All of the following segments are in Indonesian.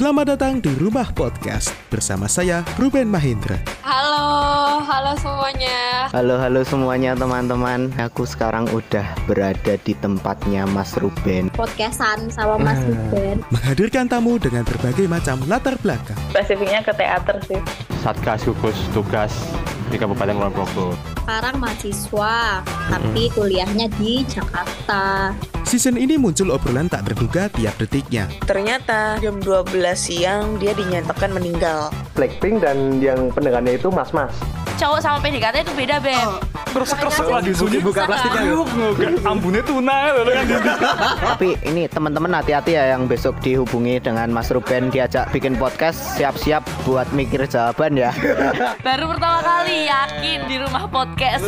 Selamat datang di Rumah Podcast bersama saya Ruben Mahindra. Halo, halo semuanya. Halo halo semuanya teman-teman Aku sekarang udah berada di tempatnya Mas Ruben Podcastan sama Mas Ruben. Menghadirkan tamu dengan berbagai macam latar belakang. spesifiknya ke teater sih Satgas gugus tugas di Kabupaten Kulon Progo. Sekarang mahasiswa, tapi kuliahnya di Jakarta. Season ini muncul obrolan tak terduga tiap detiknya. ternyata jam 12 siang dia dinyatakan meninggal Blackpink dan yang pendengarnya itu mas-mas. cowok sama PDKT itu beda beb Terus lagi sunyi buka plastiknya. Ambune tuna lho kan. Tapi ini teman-teman hati-hati ya yang besok dihubungi dengan Mas Ruben Diajak bikin podcast Siap-siap buat mikir jawaban ya baru pertama kali yakin di rumah podcast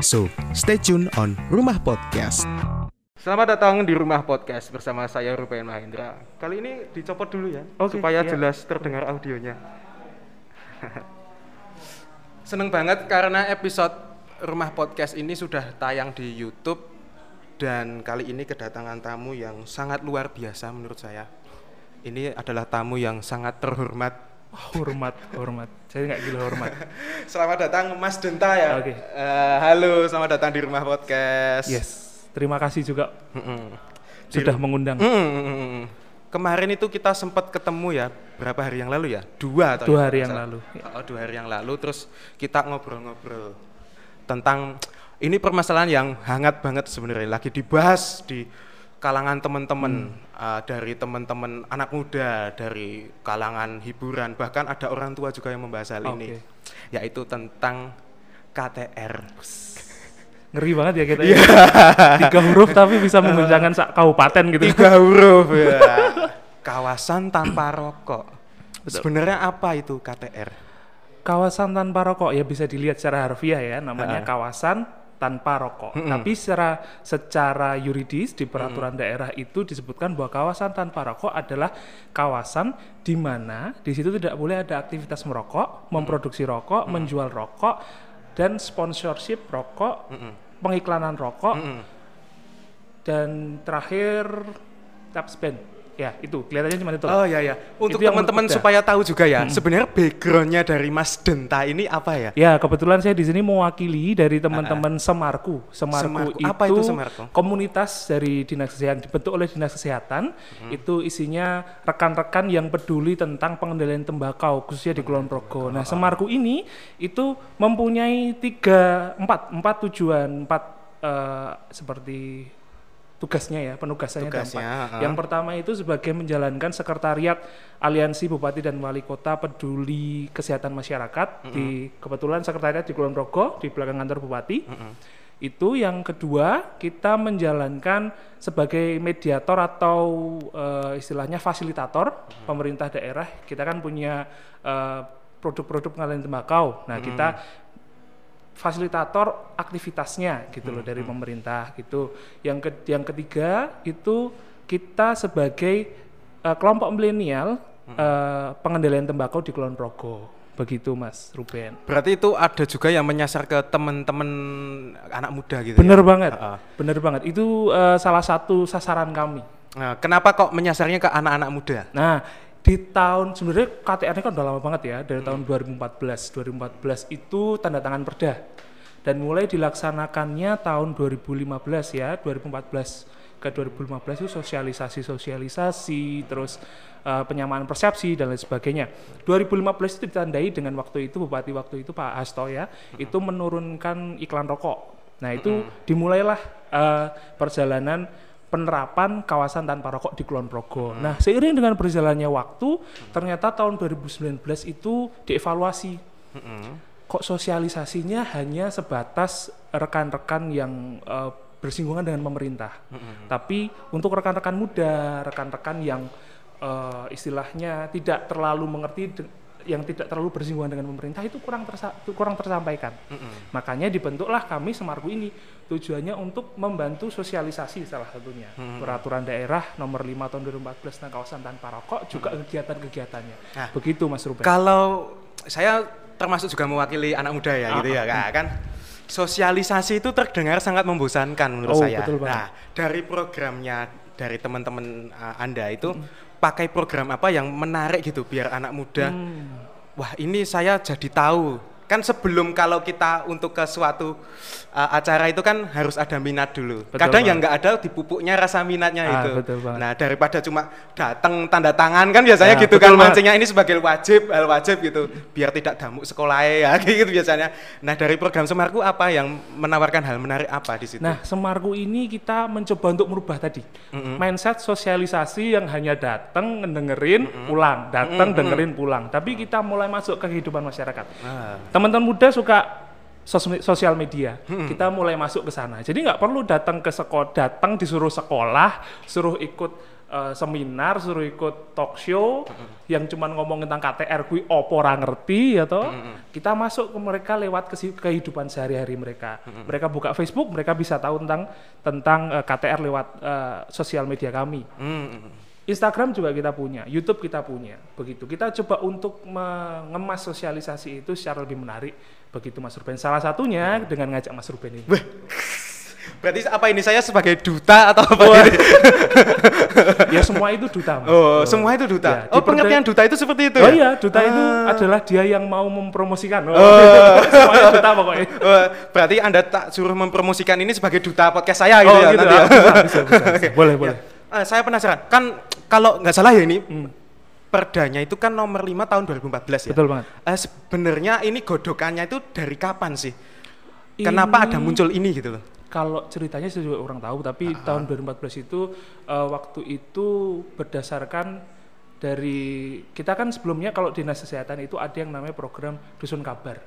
So, stay tune on Rumah Podcast. Selamat datang di Rumah Podcast bersama saya Ruben Mahendra. Kali ini dicopot dulu ya, supaya jelas terdengar audionya. Seneng banget karena episode Rumah Podcast ini sudah tayang di YouTube dan kali ini kedatangan tamu yang sangat luar biasa menurut saya. Ini adalah tamu yang sangat terhormat. hormat hormat saya nggak gila hormat Selamat datang Mas Denta ya. Oke. Eh, halo, selamat datang di Rumah Podcast. yes terima kasih juga Mm-mm. sudah mengundang Hmm, kemarin itu kita sempat ketemu ya berapa hari yang lalu ya dua atau dua ya? hari yang lalu Oh, dua hari yang lalu terus kita ngobrol-ngobrol tentang ini permasalahan yang hangat banget sebenarnya lagi dibahas di kalangan teman-teman Hmm. uh, dari teman-teman anak muda dari kalangan hiburan bahkan ada orang tua juga yang membahas hal ini Oke. yaitu tentang KTR ngeri banget ya kita ya. tiga huruf tapi bisa mengguncangkan sak kabupaten gitu. Tiga huruf ya. Kawasan tanpa rokok. Sebenarnya apa itu KTR kawasan tanpa rokok ya bisa dilihat secara harfiah ya namanya kawasan tanpa rokok. Tapi secara secara yuridis di peraturan daerah itu disebutkan bahwa kawasan tanpa rokok adalah kawasan di mana di situ tidak boleh ada aktivitas merokok memproduksi rokok menjual rokok dan sponsorship rokok pengiklanan rokok dan terakhir tap spend ya itu kelihatannya cuma itu Oh ya ya. Untuk Itu teman-teman supaya tahu juga ya, sebenarnya backgroundnya dari Mas Denta ini apa ya? Ya, kebetulan saya di sini mewakili dari teman-teman Semarku. Semarku. Semarku. Apa itu Semarku? komunitas dari Dinas Kesehatan dibentuk oleh Dinas Kesehatan. Itu isinya rekan-rekan yang peduli tentang pengendalian tembakau khususnya di Kulon Progo. Nah, Semarku ini itu mempunyai tiga empat empat tujuan empat eh, seperti tugasnya ya penugasannya Tugasnya, empat. ha. Yang pertama itu sebagai menjalankan sekretariat Aliansi Bupati dan Wali Kota Peduli Kesehatan Masyarakat di kebetulan sekretariat di Kulon Progo di belakang kantor Bupati. Itu yang kedua kita menjalankan sebagai mediator atau eh, istilahnya fasilitator pemerintah daerah. Kita kan punya eh, produk-produk pengalihan tembakau. Nah, kita fasilitator aktivitasnya gitu loh dari pemerintah gitu. Yang ke, yang ketiga itu kita sebagai eh, kelompok milenial eh, pengendalian tembakau di Kulon Progo. Begitu Mas Ruben. Berarti itu ada juga yang menyasar ke teman-teman anak muda gitu Bener ya? banget. Ha-ha. Bener banget. Itu eh, salah satu sasaran kami. Nah, kenapa kok menyasarnya ke anak-anak muda? Nah, di tahun sebenarnya KTR ini kan udah lama banget ya, dari tahun 2014. 2014 itu tanda tangan perda. Dan mulai dilaksanakannya tahun 2015 ya, 2014 ke 2015 itu sosialisasi-sosialisasi, terus eh, penyamaan persepsi dan lain sebagainya. 2015 itu ditandai dengan waktu itu bupati waktu itu Pak Hasto ya, itu menurunkan iklan rokok. Nah, itu dimulailah eh, perjalanan penerapan kawasan tanpa rokok di Kulon Progo. Nah, seiring dengan berjalannya waktu, ternyata tahun 2019 itu dievaluasi. Kok sosialisasinya hanya sebatas rekan-rekan yang eh, bersinggungan dengan pemerintah. Tapi untuk rekan-rekan muda, rekan-rekan yang eh, istilahnya tidak terlalu mengerti yang tidak terlalu bersinggungan dengan pemerintah itu kurang tersa- kurang tersampaikan. Makanya dibentuklah kami Semarku ini tujuannya untuk membantu sosialisasi salah satunya. Peraturan daerah nomor 5 tahun 2014 tentang kawasan tanpa rokok juga kegiatan-kegiatannya. Nah, Begitu Mas Ruben. Kalau saya termasuk juga mewakili anak muda ya gitu ya Ah, Kak, kan sosialisasi itu terdengar sangat membosankan menurut Oh, saya. betul banget. Nah, dari programnya dari teman-teman uh, Anda itu pakai program apa yang menarik gitu biar anak muda wah ini saya jadi tahu kan sebelum kalau kita untuk ke suatu uh, acara itu kan harus ada minat dulu Betul kadang yang banget. nggak ada dipupuknya rasa minatnya Ah, itu betul banget. nah daripada cuma datang tanda tangan kan biasanya Ah, gitu kan banget. mancingnya ini sebagai wajib hal wajib gitu biar tidak damuk sekolah ya gitu biasanya nah dari program Semarku apa yang menawarkan hal menarik apa di situ Nah, Semarku ini kita mencoba untuk merubah tadi mindset sosialisasi yang hanya datang ngedengerin pulang, datang dengerin pulang. Tapi kita mulai masuk ke kehidupan masyarakat. Ah. Teman-teman muda suka sos- sosial media, kita mulai masuk ke sana. Jadi nggak perlu datang ke sekolah, datang disuruh sekolah, suruh ikut eh, seminar, suruh ikut talk show yang cuman ngomong tentang KTR kui opo ora ngerti ya toh. Kita masuk ke mereka lewat kesi- kehidupan sehari-hari mereka. Mereka buka Facebook, mereka bisa tahu tentang tentang eh, KTR lewat eh, sosial media kami. Hmm, Instagram juga kita punya, YouTube kita punya, begitu. Kita coba untuk mengemas sosialisasi itu secara lebih menarik, begitu Mas Ruben. Salah satunya dengan ngajak Mas Ruben ini. berarti apa ini saya sebagai duta atau apa Wah. ini? ya semua itu duta, Mas. oh semua itu duta Ya, oh pengertian duta itu seperti itu Oh ya? iya, duta itu Ah. adalah dia yang mau mempromosikan. Oh, semuanya duta pokoknya. Oh, berarti anda tak suruh mempromosikan ini sebagai duta podcast saya gitu Oh ya gitu, nanti ya? ah, bisa, bisa, bisa, bisa. Boleh, Ya. boleh. Eh, saya penasaran kan kalau nggak salah ya ini Hmm. perdanya itu kan nomor 5 tahun 2014 ya Betul banget. Eh, sebenarnya ini godokannya itu dari kapan sih kenapa Ini- ada muncul ini gitu loh Kalau ceritanya saya juga kurang tahu, tapi tahun 2014 itu eh, waktu itu berdasarkan dari kita kan sebelumnya kalau dinas kesehatan itu ada yang namanya program dusun kabar.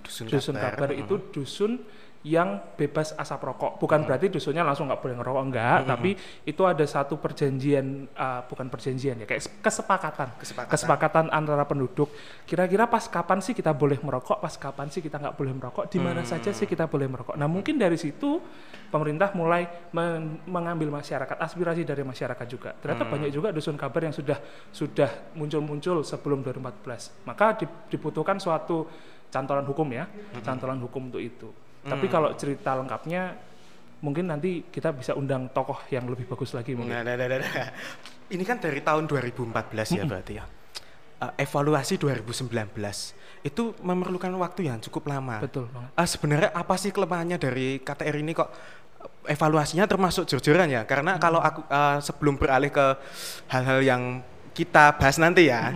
dusun, Dusun kabar, itu dusun yang bebas asap rokok. Bukan berarti dusunnya langsung nggak boleh ngerokok enggak, tapi itu ada satu perjanjian uh, bukan perjanjian ya, kayak kesepakatan. Kesepakatan. antara penduduk. Kira-kira pas kapan sih kita boleh merokok, pas kapan sih kita nggak boleh merokok, di mana saja sih kita boleh merokok. Nah, mungkin dari situ pemerintah mulai men- mengambil masyarakat, aspirasi dari masyarakat juga. Ternyata banyak juga dusun kabar yang sudah sudah muncul-muncul sebelum 2014. Maka di- dibutuhkan suatu cantolan hukum ya, cantolan hukum untuk itu. Tapi kalau cerita lengkapnya mungkin nanti kita bisa undang tokoh yang lebih bagus lagi mungkin. Nah, nah, nah, nah, nah. Ini kan dari tahun 2014 ya berarti ya. Eh, evaluasi 2019 itu memerlukan waktu yang cukup lama. Betul banget. Ah, sebenarnya apa sih kelemahannya dari KTR ini kok eh, evaluasinya termasuk jor-joran ya? Karena kalau aku eh, sebelum beralih ke hal-hal yang kita bahas nanti ya,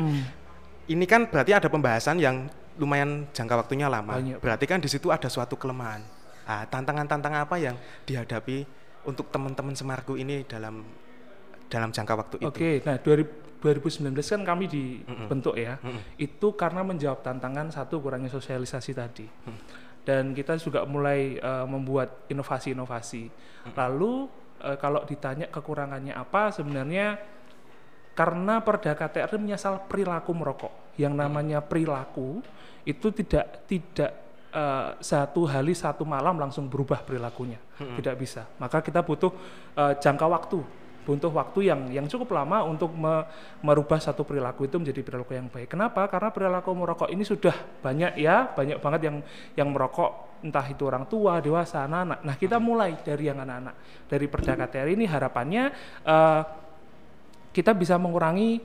ini kan berarti ada pembahasan yang lumayan jangka waktunya lama. Banyak. Berarti kan di situ ada suatu kelemahan. Ah, tantangan-tantangan apa yang dihadapi untuk teman-teman Semarku ini dalam dalam jangka waktu itu? Oke, nah 2000 2019 kan kami dibentuk ya. Itu karena menjawab tantangan satu kurangnya sosialisasi tadi. Dan kita juga mulai eh, membuat inovasi-inovasi. Lalu eh, kalau ditanya kekurangannya apa sebenarnya karena Perda KTR ini menyasar perilaku merokok. Yang namanya perilaku itu tidak tidak eh, satu hari satu malam langsung berubah perilakunya, tidak bisa. Maka kita butuh eh, jangka waktu, butuh waktu yang yang cukup lama untuk me- merubah satu perilaku itu menjadi perilaku yang baik. Kenapa? Karena perilaku merokok ini sudah banyak ya, banyak banget yang yang merokok entah itu orang tua, dewasa, anak-anak. Nah kita mulai dari yang anak-anak, dari Perda KTR ini harapannya eh, kita bisa mengurangi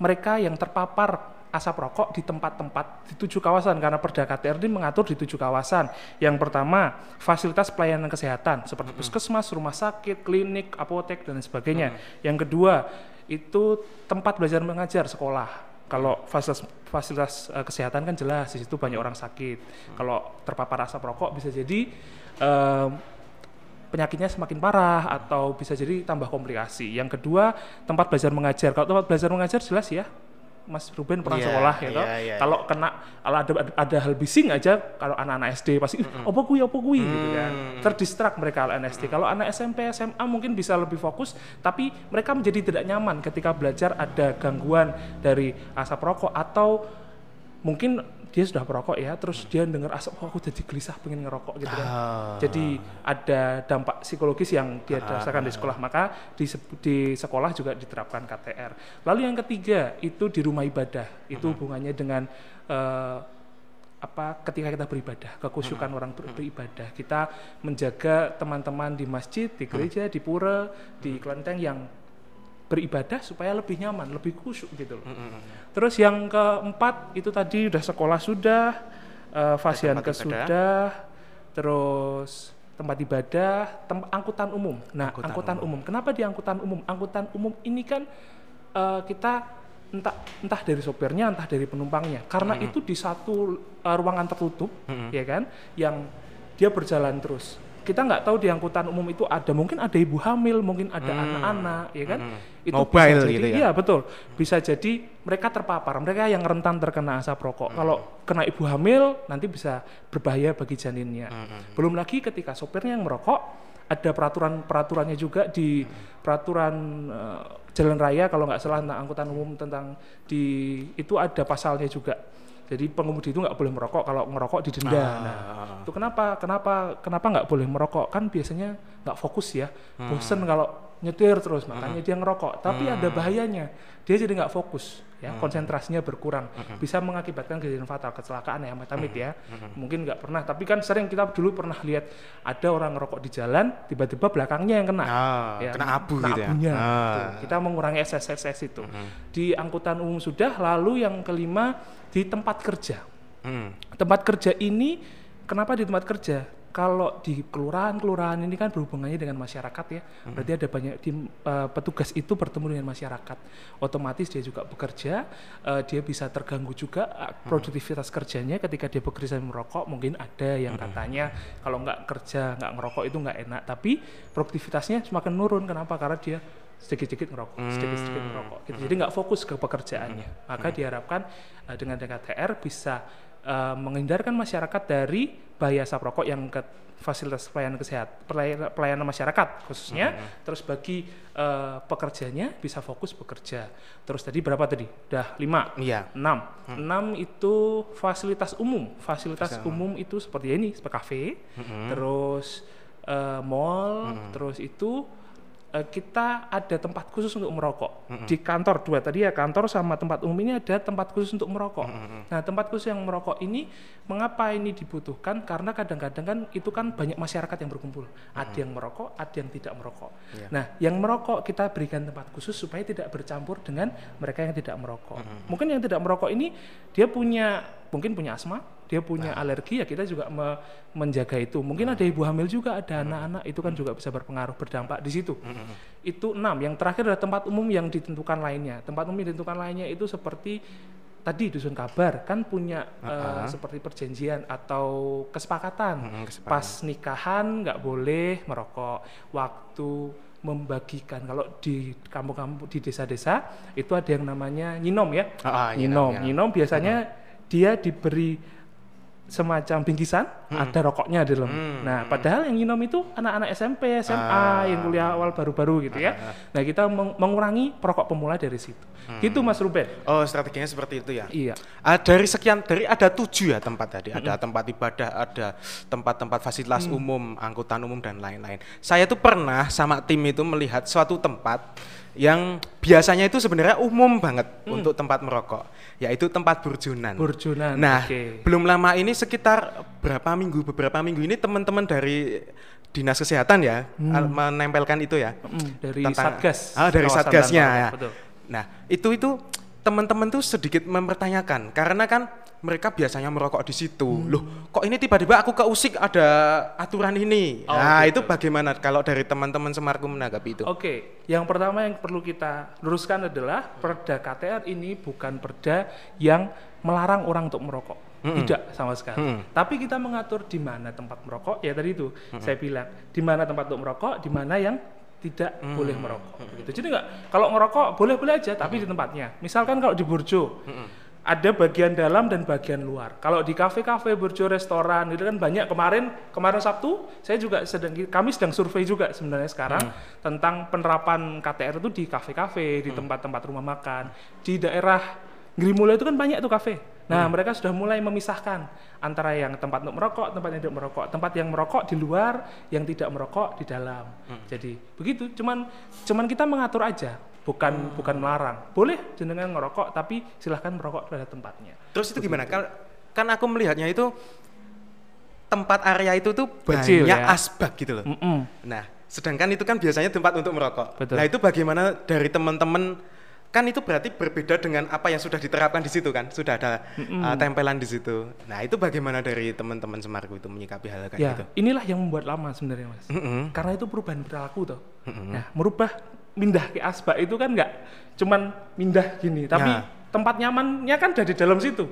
mereka yang terpapar asap rokok di tempat-tempat di tujuh kawasan karena Perda KTR ini mengatur di tujuh kawasan. Yang pertama, fasilitas pelayanan kesehatan seperti puskesmas, rumah sakit, klinik, apotek dan sebagainya. Yang kedua, itu tempat belajar mengajar sekolah. Kalau fasilitas fasilitas eh, kesehatan kan jelas di situ banyak orang sakit. Kalau terpapar asap rokok bisa jadi em, penyakitnya semakin parah atau bisa jadi tambah komplikasi. Yang kedua, tempat belajar mengajar. Kalau tempat belajar mengajar jelas ya, Mas Ruben pernah Iya, sekolah iya, toh. iya, kalau kena kalau ada ada hal bising aja kalau anak-anak SD pasti "Ih, apa kui apa kui gitu kan. Terdistrak mereka anak SD. Kalau anak SMP SMA mungkin bisa lebih fokus tapi mereka menjadi tidak nyaman ketika belajar ada gangguan dari asap rokok atau mungkin dia sudah perokok ya, terus dia dengar asap, oh, aku jadi gelisah pengen ngerokok gitu kan. Ah. Jadi ada dampak psikologis yang dia rasakan di sekolah, maka di, di sekolah juga diterapkan KTR. Lalu yang ketiga itu di rumah ibadah, itu hubungannya dengan eh, apa ketika kita beribadah, kekusyukan orang ber- beribadah. Kita menjaga teman-teman di masjid, di gereja, di pura, di kelenteng yang beribadah supaya lebih nyaman, lebih khusyuk gitu loh. Terus yang keempat itu tadi udah sekolah sudah, eh, fasian ke sudah, terus tempat ibadah, tem- angkutan umum. Nah, Angkutan angkutan, umum. Kenapa di angkutan umum? Angkutan umum ini kan eh, kita entah entah dari sopirnya, entah dari penumpangnya. Karena itu di satu eh, ruangan tertutup, ya kan, yang dia berjalan terus. Kita nggak tahu di angkutan umum itu ada mungkin ada ibu hamil, mungkin ada anak-anak, ya kan? Itu Mobile bisa jadi, gitu ya? Iya betul. Bisa jadi mereka terpapar, mereka yang rentan terkena asap rokok. Kalau kena ibu hamil nanti bisa berbahaya bagi janinnya. Belum lagi ketika sopirnya yang merokok, ada peraturan-peraturannya juga di peraturan eh, jalan raya kalau nggak salah tentang angkutan umum tentang di itu ada pasalnya juga. Jadi pengemudi itu nggak boleh merokok kalau ngerokok didenda. Nah, itu kenapa? Kenapa? Kenapa nggak boleh merokok? Kan biasanya nggak fokus ya, bosen kalau nyetir terus, makanya dia ngerokok. Tapi ada bahayanya, dia jadi nggak fokus, ya konsentrasinya berkurang, bisa mengakibatkan kejadian fatal, kecelakaan ya, amit-amit ya. Mungkin nggak pernah, tapi kan sering kita dulu pernah lihat ada orang ngerokok di jalan, tiba-tiba belakangnya yang kena, Ah, kena abu gitu ya? Ah. Tuh, kita mengurangi SS itu. Di angkutan umum sudah, lalu yang kelima di tempat kerja. Hmm. Tempat kerja ini kenapa di tempat kerja? Kalau di kelurahan-kelurahan ini kan berhubungannya dengan masyarakat ya. Berarti ada banyak tim eh, petugas itu bertemu dengan masyarakat. Otomatis dia juga bekerja, eh, dia bisa terganggu juga eh, produktivitas kerjanya ketika dia bekerja merokok. Mungkin ada yang katanya kalau nggak kerja nggak ngerokok itu nggak enak, tapi produktivitasnya semakin nurun. Kenapa? Karena dia sedikit-sedikit ngerokok, sedikit-sedikit ngerokok. Gitu. Jadi nggak fokus ke pekerjaannya. Maka diharapkan eh, dengan DKTR bisa eh, menghindarkan masyarakat dari bahaya asap rokok yang ke fasilitas pelayanan kesehatan, pelayanan, pelayanan masyarakat khususnya. Terus bagi eh, pekerjanya bisa fokus bekerja. Terus tadi berapa tadi? Udah lima. Iya. Enam. Enam itu fasilitas umum. Fasilitas umum itu seperti ini, seperti kafe, terus eh, mall, terus itu eh, kita ada tempat khusus untuk merokok di kantor dua tadi ya kantor sama tempat umum ini ada tempat khusus untuk merokok. Nah tempat khusus yang merokok ini mengapa ini dibutuhkan? Karena kadang-kadang kan itu kan banyak masyarakat yang berkumpul. Ada yang merokok, ada yang tidak merokok. Nah yang merokok kita berikan tempat khusus supaya tidak bercampur dengan mereka yang tidak merokok. Mungkin yang tidak merokok ini dia punya mungkin punya asma, dia punya alergi ya kita juga me- menjaga itu. Mungkin ada ibu hamil juga, ada anak-anak itu kan juga bisa berpengaruh berdampak di situ. Itu enam. Yang terakhir adalah tempat umum yang ditentukan lainnya. Tempat umum yang ditentukan lainnya itu seperti tadi dusun kabar kan punya eh, seperti perjanjian atau kesepakatan. Mm-mm, kesepakatan. Pas nikahan nggak boleh merokok. Waktu membagikan kalau di kampung-kampung di desa-desa itu ada yang namanya nyinom ya. Ah, ah, nyinom. nyinom, ya. Nyinom biasanya dia diberi semacam bingkisan ada rokoknya di dalam. Nah, padahal yang nyinom itu anak-anak SMP, SMA yang kuliah awal baru-baru gitu ya. Nah, kita meng- mengurangi perokok pemula dari situ. Gitu Mas Ruben. Oh, strateginya seperti itu ya. Iya. Ah, dari sekian dari ada tujuh ya tempat tadi. Ada tempat ibadah, ada tempat-tempat fasilitas Mm. umum, angkutan umum dan lain-lain. Saya tuh pernah sama tim itu melihat suatu tempat yang biasanya itu sebenarnya umum banget untuk tempat merokok, yaitu tempat burjunan. Burjunan, Nah, oke. belum lama ini sekitar berapa minggu, beberapa minggu ini teman-teman dari dinas kesehatan ya al- menempelkan itu ya. Mm, dari Tentang- Satgas, Ah, dari satgasnya ya. betul. Nah, itu itu teman-teman tuh sedikit mempertanyakan karena kan mereka biasanya merokok di situ. Hmm. Loh, kok ini tiba-tiba aku keusik ada aturan ini. Oh, nah, gitu. itu bagaimana kalau dari teman-teman Semarku menanggapi itu? Oke, yang pertama yang perlu kita luruskan adalah perda KTR ini bukan perda yang melarang orang untuk merokok. Tidak sama sekali. Tapi kita mengatur di mana tempat merokok, ya tadi itu saya bilang, di mana tempat untuk merokok, di mana yang tidak boleh merokok. Gitu. Jadi enggak, kalau ngerokok boleh-boleh aja, tapi di tempatnya. Misalkan kalau di Burjo, ada bagian dalam dan bagian luar. Kalau di kafe-kafe, burjo, restoran itu kan banyak. Kemarin kemarin Sabtu saya juga sedang kami sedang survei juga sebenarnya sekarang tentang penerapan KTR itu di kafe-kafe, di tempat-tempat rumah makan, di daerah Grimula itu kan banyak tuh kafe. Nah, mereka sudah mulai memisahkan antara yang tempat untuk merokok, tempat yang tidak merokok. Tempat yang merokok di luar, yang tidak merokok di dalam. Jadi, begitu. Cuman cuman kita mengatur aja, bukan bukan melarang. Boleh jenengan ngerokok tapi silahkan merokok pada tempatnya. Terus itu gimana? Kalau kan aku melihatnya itu tempat area itu tuh Kecil, banyak ya. asbak gitu loh. Mm-mm. Nah, sedangkan itu kan biasanya tempat untuk merokok. Betul. Nah, itu bagaimana dari teman-teman kan itu berarti berbeda dengan apa yang sudah diterapkan di situ kan? Sudah ada uh, tempelan di situ. Nah, itu bagaimana dari teman-teman Semargo itu menyikapi hal kayak Ya, gitu? inilah yang membuat lama sebenarnya mas. Mm-mm. Karena itu perubahan perilaku toh. Nah, merubah mindah ke asbak itu kan nggak cuman mindah gini, tapi Ya. tempat nyamannya kan ada di dalam situ.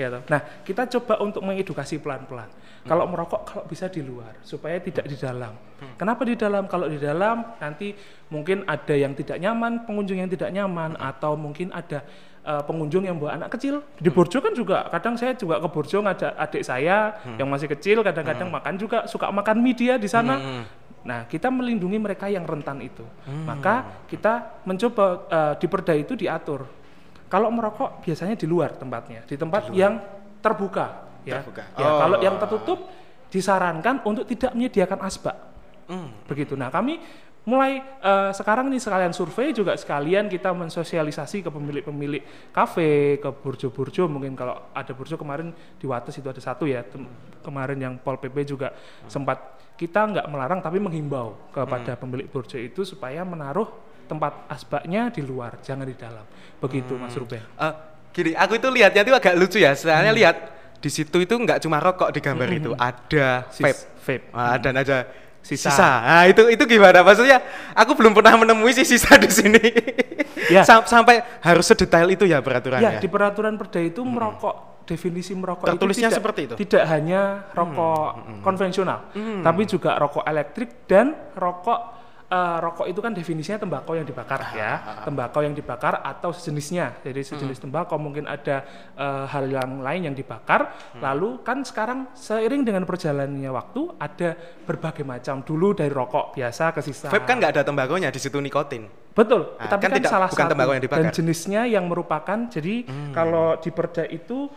Ya toh. Nah, kita coba untuk mengedukasi pelan-pelan. Kalau merokok kalau bisa di luar supaya tidak di dalam. Kenapa di dalam? Kalau di dalam nanti mungkin ada yang tidak nyaman, pengunjung yang tidak nyaman atau mungkin ada eh, pengunjung yang bawa anak kecil di Borjo kan juga kadang saya juga ke Borjo ngajak adik saya yang masih kecil kadang-kadang makan juga suka makan mie dia di sana Nah, kita melindungi mereka yang rentan itu. Maka kita mencoba eh, di perda itu diatur. Kalau merokok biasanya di luar tempatnya, di tempat yang terbuka. Ya, Terbuka. Ya, Oh. kalau yang tertutup disarankan untuk tidak menyediakan asbak. Begitu. Nah, kami mulai eh, sekarang nih sekalian survei juga sekalian kita mensosialisasi ke pemilik-pemilik kafe, ke burjo-burjo. Mungkin kalau ada burjo kemarin di Wates itu ada satu ya. Kemarin yang Pol PP juga sempat kita nggak melarang tapi menghimbau kepada pemilik burjo itu supaya menaruh tempat asbaknya di luar jangan di dalam. Begitu Mas Ruben. Eh, gini, aku itu lihatnya itu agak lucu ya. Soalnya Hmm. lihat di situ itu nggak cuma rokok di gambar itu, ada vape, vape. Ah, dan ada Sisa. sisa. Nah, itu itu gimana? Maksudnya aku belum pernah menemui si sisa di sini. Ya. Sam- sampai harus sedetail itu ya peraturannya. Ya, di peraturan perda itu merokok definisi merokok Tertulisnya itu tidak, seperti itu? Tidak hanya rokok konvensional, tapi juga rokok elektrik dan rokok eh, rokok itu kan definisinya tembakau yang dibakar ya, tembakau yang dibakar atau sejenisnya. Jadi sejenis tembakau mungkin ada eh, hal yang lain yang dibakar. Lalu kan sekarang seiring dengan perjalannya waktu ada berbagai macam dulu dari rokok biasa ke sisa. Vape kan nggak ada tembagonya di situ nikotin. Betul, Ah, tapi kan kan, tidak- salah bukan satu tembakau yang dibakar. Hmm. dan jenisnya yang merupakan jadi kalau di perda itu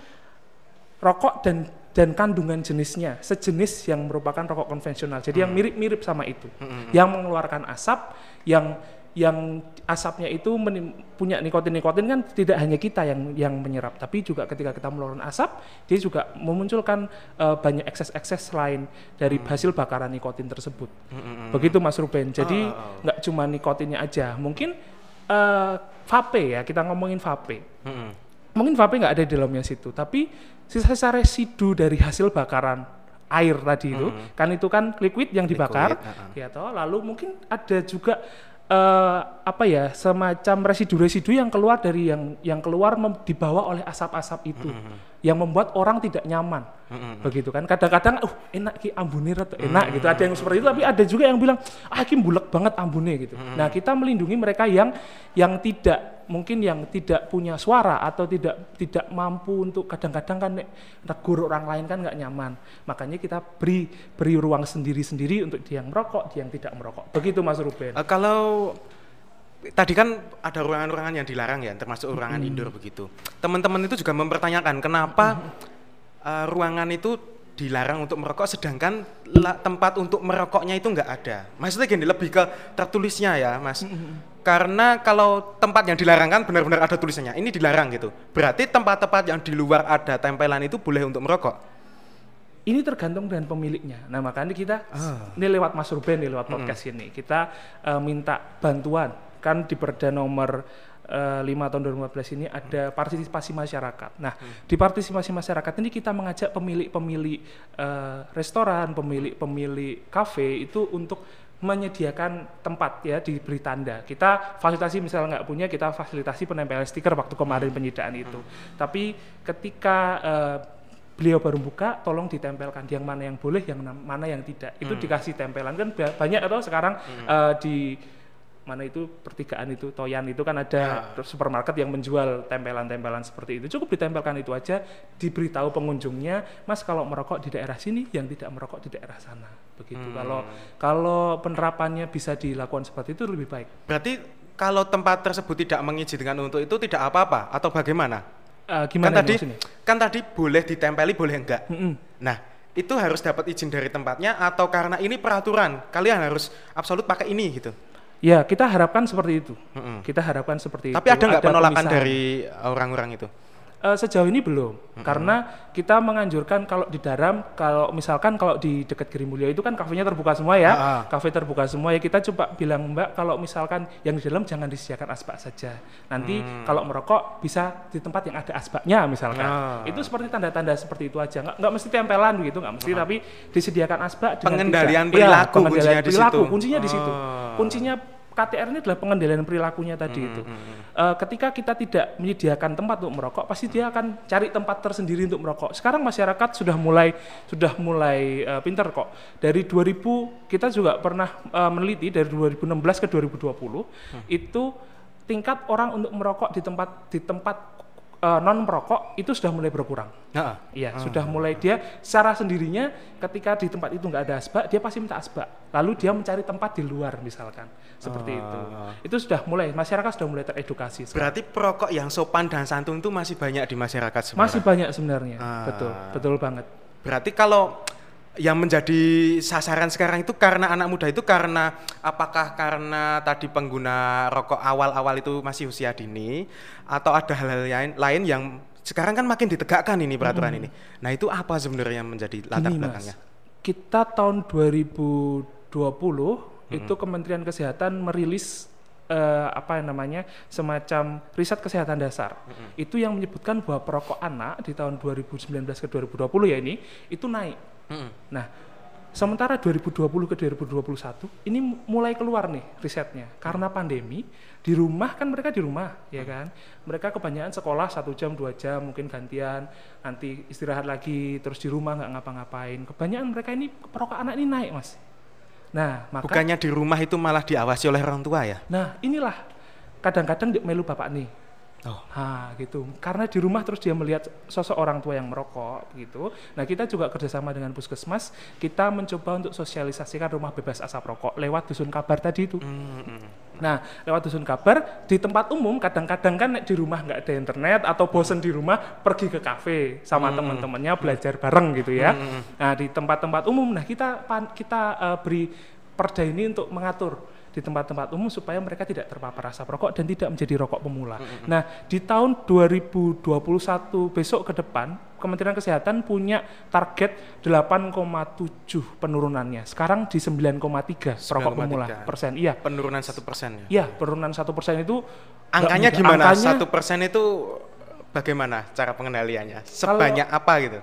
rokok dan dan kandungan jenisnya sejenis yang merupakan rokok konvensional. Jadi Hmm. yang mirip-mirip sama itu. Yang mengeluarkan asap yang yang asapnya itu menim- punya nikotin-nikotin kan tidak hanya kita yang yang menyerap, tapi juga ketika kita mengeluarkan asap, dia juga memunculkan eh, banyak ekses-ekses lain dari Hmm. hasil bakaran nikotin tersebut. Begitu Mas Ruben. Jadi Oh, nggak cuma nikotinnya aja, mungkin eh, vape ya kita ngomongin vape. Mm-mm. Mungkin vape nggak ada di dalamnya situ, tapi sisa-sisa residu dari hasil bakaran air tadi itu, kan itu kan liquid yang dibakar, Liquid, ya toh. Lalu mungkin ada juga eh, apa ya semacam residu-residu yang keluar dari yang yang keluar dibawa oleh asap-asap itu, yang membuat orang tidak nyaman, begitu kan? Kadang-kadang, uh enak ki ambune rada enak gitu. Ada yang seperti itu, tapi ada juga yang bilang, ah ki bulek banget ambune gitu. Nah kita melindungi mereka yang yang tidak mungkin yang tidak punya suara atau tidak tidak mampu untuk kadang-kadang kan negur orang lain kan nggak nyaman makanya kita beri beri ruang sendiri-sendiri untuk dia yang merokok dia yang tidak merokok begitu Mas Ruben Eh, kalau tadi kan ada ruangan-ruangan yang dilarang ya, termasuk ruangan indoor begitu. Teman-teman itu juga mempertanyakan kenapa eh, ruangan itu dilarang untuk merokok, sedangkan la- tempat untuk merokoknya itu nggak ada. Maksudnya gini, lebih ke tertulisnya ya, Mas. Karena kalau tempat yang dilarang kan benar-benar ada tulisannya, ini dilarang gitu. Berarti tempat-tempat yang di luar ada tempelan itu boleh untuk merokok. ini tergantung dengan pemiliknya. Nah makanya kita ini lewat Mas Ruben nih lewat podcast ini. Kita eh, minta bantuan. Kan di Perda nomor eh, 5 tahun 2015 ini ada partisipasi masyarakat. Nah, di partisipasi masyarakat ini kita mengajak pemilik-pemilik eh, restoran, pemilik-pemilik kafe itu untuk menyediakan tempat ya diberi tanda. Kita fasilitasi misalnya nggak punya, kita fasilitasi penempelan stiker waktu kemarin penyidaan itu. Tapi ketika eh, beliau baru buka, tolong ditempelkan yang mana yang boleh, yang na- mana yang tidak. Itu dikasih tempelan kan ba- banyak atau sekarang eh, di mana itu pertigaan itu Toyan itu kan ada supermarket yang menjual tempelan-tempelan seperti itu. Cukup ditempelkan itu aja diberitahu pengunjungnya mas kalau merokok di daerah sini yang tidak merokok di daerah sana. Begitu. Kalau kalau penerapannya bisa dilakukan seperti itu lebih baik. Berarti kalau tempat tersebut tidak mengizinkan untuk itu tidak apa-apa? Atau bagaimana? Kan gimana tadi maksudnya? kan tadi boleh ditempeli boleh enggak? Mm-mm. nah itu harus dapat izin dari tempatnya atau karena ini peraturan kalian harus absolut pakai ini gitu ya kita harapkan seperti itu Mm-mm. kita harapkan seperti tapi itu ada nggak penolakan pemisahan. dari orang-orang itu Eh, sejauh ini belum, karena kita menganjurkan kalau di dalam, kalau misalkan kalau di dekat Girimulya itu kan kafenya terbuka semua ya, Ah, ah. kafe terbuka semua ya. Kita coba bilang Mbak kalau misalkan yang di dalam jangan disediakan asbak saja, nanti kalau merokok bisa di tempat yang ada asbaknya misalkan, Ah. itu seperti tanda-tanda seperti itu aja, nggak nggak mesti tempelan gitu, nggak mesti, tapi disediakan asbak. dengan Pengendalian perilaku Iya, pengendalian kuncinya di perilaku, situ. kuncinya di situ, kuncinya KTR ini adalah pengendalian perilakunya tadi Hmm, itu. Eh, ketika kita tidak menyediakan tempat untuk merokok, pasti dia akan cari tempat tersendiri untuk merokok. Sekarang masyarakat sudah mulai sudah mulai eh, pinter kok. Dari 2000 kita juga pernah eh, meneliti dari 2016 ke 2020 Hmm. itu tingkat orang untuk merokok di tempat di tempat non merokok itu sudah mulai berkurang. Heeh. Iya, sudah mulai dia secara sendirinya ketika di tempat itu nggak ada asbak, dia pasti minta asbak. Lalu dia mencari tempat di luar misalkan, seperti itu. Itu sudah mulai masyarakat sudah mulai teredukasi. sekarang. Berarti perokok yang sopan dan santun itu masih banyak di masyarakat sebenarnya. Masih banyak sebenarnya, Ah. betul, betul banget. Berarti kalau yang menjadi sasaran sekarang itu karena anak muda itu karena apakah karena tadi pengguna rokok awal-awal itu masih usia dini atau ada hal-hal lain, lain yang sekarang kan makin ditegakkan ini peraturan ini. Nah itu apa sebenarnya yang menjadi latar Gini, Mas, belakangnya? kita tahun 2020 itu Kementerian Kesehatan merilis eh, apa yang namanya semacam riset kesehatan dasar. Itu yang menyebutkan bahwa perokok anak di tahun 2019 ke 2020 ya ini itu naik. Nah, sementara 2020 ke 2021 ini mulai keluar nih risetnya. Karena pandemi di rumah kan mereka di rumah ya kan? Mereka kebanyakan sekolah satu jam dua jam mungkin gantian nanti istirahat lagi terus di rumah nggak ngapa-ngapain. Kebanyakan mereka ini perokok anak ini naik mas. Nah maka Bukannya di rumah itu malah diawasi oleh orang tua ya? nah inilah kadang-kadang melu bapak nih Oh. Nah, gitu. Karena di rumah terus dia melihat sosok orang tua yang merokok, gitu. Nah, kita juga kerjasama dengan puskesmas, kita mencoba untuk sosialisasikan rumah bebas asap rokok lewat dusun kabar tadi itu. Nah, lewat dusun kabar di tempat umum kadang-kadang kan di rumah nggak ada internet atau bosen di rumah pergi ke kafe sama teman-temannya belajar bareng gitu ya. Nah, di tempat-tempat umum, nah kita kita eh, beri perda ini untuk mengatur di tempat-tempat umum supaya mereka tidak terpapar asap rokok dan tidak menjadi rokok pemula. Nah, di tahun 2021 besok ke depan Kementerian Kesehatan punya target 8,7 penurunannya. Sekarang di 9,3 perokok 9,3. pemula persen. Iya. Penurunan satu persen ya? Iya, penurunan satu persen itu Angkanya gimana? Angkanya Satu persen itu bagaimana cara pengendaliannya? Sebanyak apa gitu?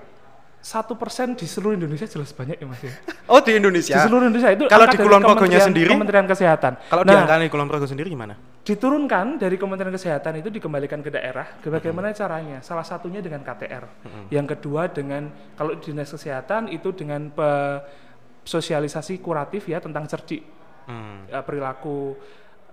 Satu persen di seluruh Indonesia jelas banyak ya mas ya. Oh di Indonesia? Di seluruh Indonesia itu Kalau di Kulon Progonya sendiri? Kementerian Kesehatan. Kalau nah, diangkat di Kulon Progo sendiri gimana? diturunkan dari Kementerian Kesehatan itu dikembalikan ke daerah. Bagaimana caranya? Salah satunya dengan KTR. Yang kedua dengan kalau di dinas kesehatan itu dengan pe- sosialisasi kuratif ya tentang cerdik Hmm. eh, perilaku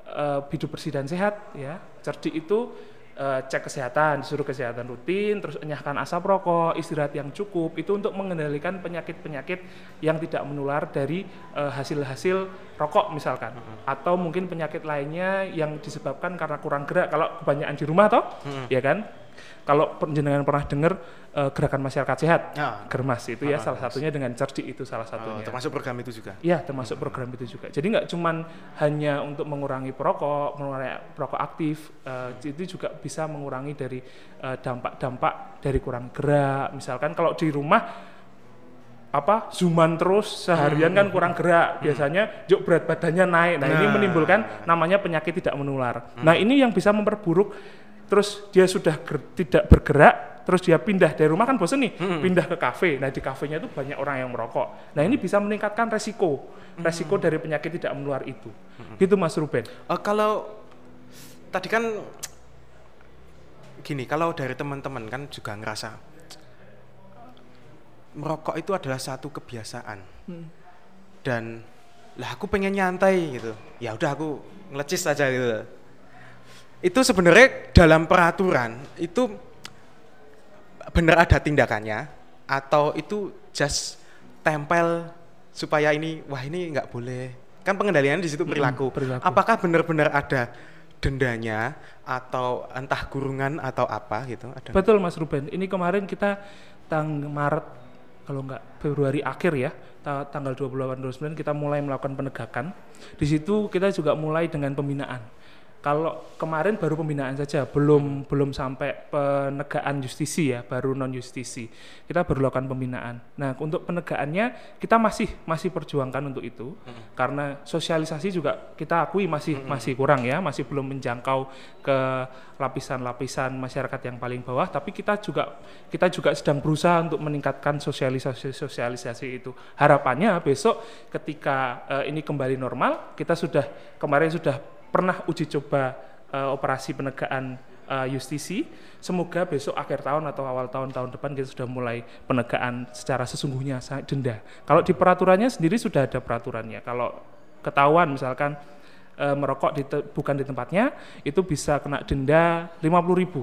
eh, hidup bersih dan sehat ya. Cerdik itu eh, cek kesehatan, disuruh kesehatan rutin, terus enyahkan asap rokok, istirahat yang cukup, itu untuk mengendalikan penyakit-penyakit yang tidak menular dari eh, hasil-hasil rokok misalkan, atau mungkin penyakit lainnya yang disebabkan karena kurang gerak. Kalau kebanyakan di rumah toh, ya kan? Kalau penjenengan pernah dengar eh, gerakan masyarakat sehat, Ya. germas itu ya Ah, salah satunya dengan cerdik itu salah Oh, satunya. termasuk program itu juga. Iya, termasuk program itu juga. Jadi nggak cuman hanya untuk mengurangi perokok, mengurangi perokok aktif, eh, itu juga bisa mengurangi dari eh, dampak-dampak dari kurang gerak. Misalkan kalau di rumah apa zooman terus seharian kan kurang gerak biasanya juk berat badannya naik nah, ini Nah. menimbulkan namanya penyakit tidak menular nah ini yang bisa memperburuk terus dia sudah ger- tidak bergerak terus dia pindah dari rumah kan bosen nih pindah ke kafe. Nah di kafenya itu banyak orang yang merokok. Nah ini bisa meningkatkan resiko resiko dari penyakit tidak menular itu. Gitu mas Ruben. Eh, kalau tadi kan gini, kalau dari teman-teman kan juga ngerasa merokok itu adalah satu kebiasaan. Dan lah aku pengen nyantai gitu. Ya udah aku ngelecis aja gitu. Itu sebenarnya dalam peraturan itu benar ada tindakannya atau itu just tempel supaya ini wah ini nggak boleh kan pengendalian di situ perilaku. perilaku. apakah benar-benar ada dendanya atau entah kurungan atau apa gitu ada Betul Mas Ruben. Ini kemarin kita tang Maret kalau nggak Februari akhir ya, ta- tanggal 28 29 kita mulai melakukan penegakan. Di situ kita juga mulai dengan pembinaan. Kalau kemarin baru pembinaan saja, belum belum sampai penegakan justisi ya, baru non justisi. Kita baru lakukan pembinaan. Nah, untuk penegakannya kita masih masih perjuangkan untuk itu karena sosialisasi juga kita akui masih masih kurang ya, masih belum menjangkau ke lapisan-lapisan masyarakat yang paling bawah, tapi kita juga kita juga sedang berusaha untuk meningkatkan sosialisasi sosialisasi itu. Harapannya besok ketika eh, ini kembali normal, kita sudah kemarin sudah pernah uji coba eh, operasi penegakan eh, justisi. Semoga besok akhir tahun atau awal tahun-tahun depan kita sudah mulai penegakan secara sesungguhnya denda. Kalau di peraturannya sendiri sudah ada peraturannya. Kalau ketahuan misalkan eh, merokok di te- bukan di tempatnya itu bisa kena denda 50.000 ribu.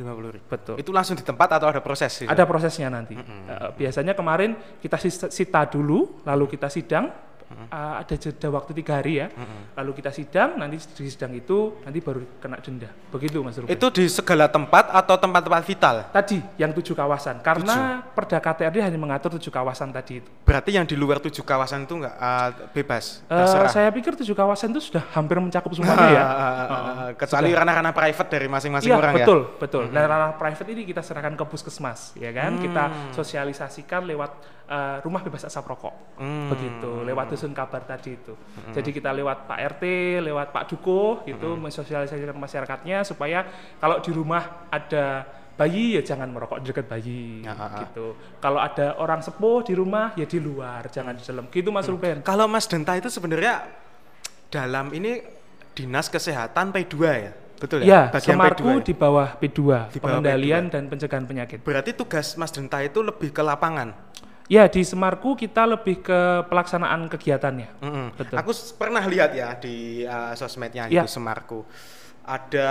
50 ribu. Betul. Itu langsung di tempat atau ada proses? sih? Ada prosesnya nanti. Eh, biasanya kemarin kita sita dulu, lalu kita sidang. Eh, ada jeda waktu tiga hari ya. Lalu kita sidang, nanti di sidang itu nanti baru kena denda. Begitu Mas Ruben. Itu di segala tempat atau tempat-tempat vital? tadi yang tujuh kawasan. Karena Perda KTRD hanya mengatur tujuh kawasan tadi itu. Berarti yang di luar tujuh kawasan itu nggak uh, bebas, Eh, terserah. saya pikir tujuh kawasan itu sudah hampir mencakup semuanya ya. Ah, ah, ah, ah, Kecuali ranah-ranah private dari masing-masing Iya orang ya. betul betul. Dan ranah private ini kita serahkan ke puskesmas, ya kan? Hmm. Kita sosialisasikan lewat eh, rumah bebas asap rokok, Hmm. begitu. Lewat dusun kabar tadi itu. Jadi kita lewat Pak RT, lewat Pak Dukuh, gitu, Hmm. mensosialisasikan masyarakatnya supaya kalau di rumah ada bayi ya jangan merokok di dekat bayi, Ya, gitu. Kalau ada orang sepuh di rumah ya di luar, jangan di dalam. Gitu Mas Ruben. Kalau Mas Denta itu sebenarnya dalam ini dinas kesehatan P2 ya, betul Ya, ya? Bagian Semarku P2 ya? di bawah P2, Di bawah pengendalian dan pencegahan penyakit. Berarti tugas Mas Denta itu lebih ke lapangan. Ya di Semarku kita lebih ke pelaksanaan kegiatannya. Mm-mm. Betul. Aku pernah lihat ya di uh, sosmednya Ya. itu Semarku. Ada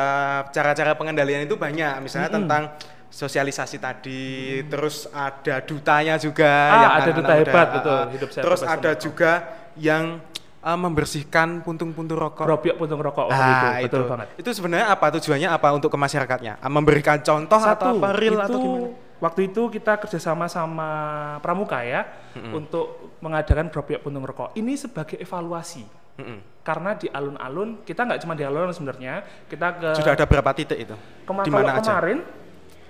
cara-cara pengendalian itu banyak, misalnya tentang sosialisasi tadi, terus ada dutanya juga Ah, yang ada duta hebat, betul. uh. Hidup sehat, Terus ada juga yang uh, membersihkan puntung-puntung rokok. Keropiok puntung rokok oh, Ah, itu, betul banget. Itu sebenarnya apa tujuannya apa untuk ke masyarakatnya? Ah, Memberikan contoh atau apa real itu atau gimana? Waktu itu kita kerjasama sama Pramuka ya untuk mengadakan keropiok puntung rokok. Ini sebagai evaluasi. Mm-mm. Karena di alun-alun kita nggak cuma di alun-alun sebenarnya, kita ke Sudah ada berapa titik itu? Kema- Di mana aja? kemarin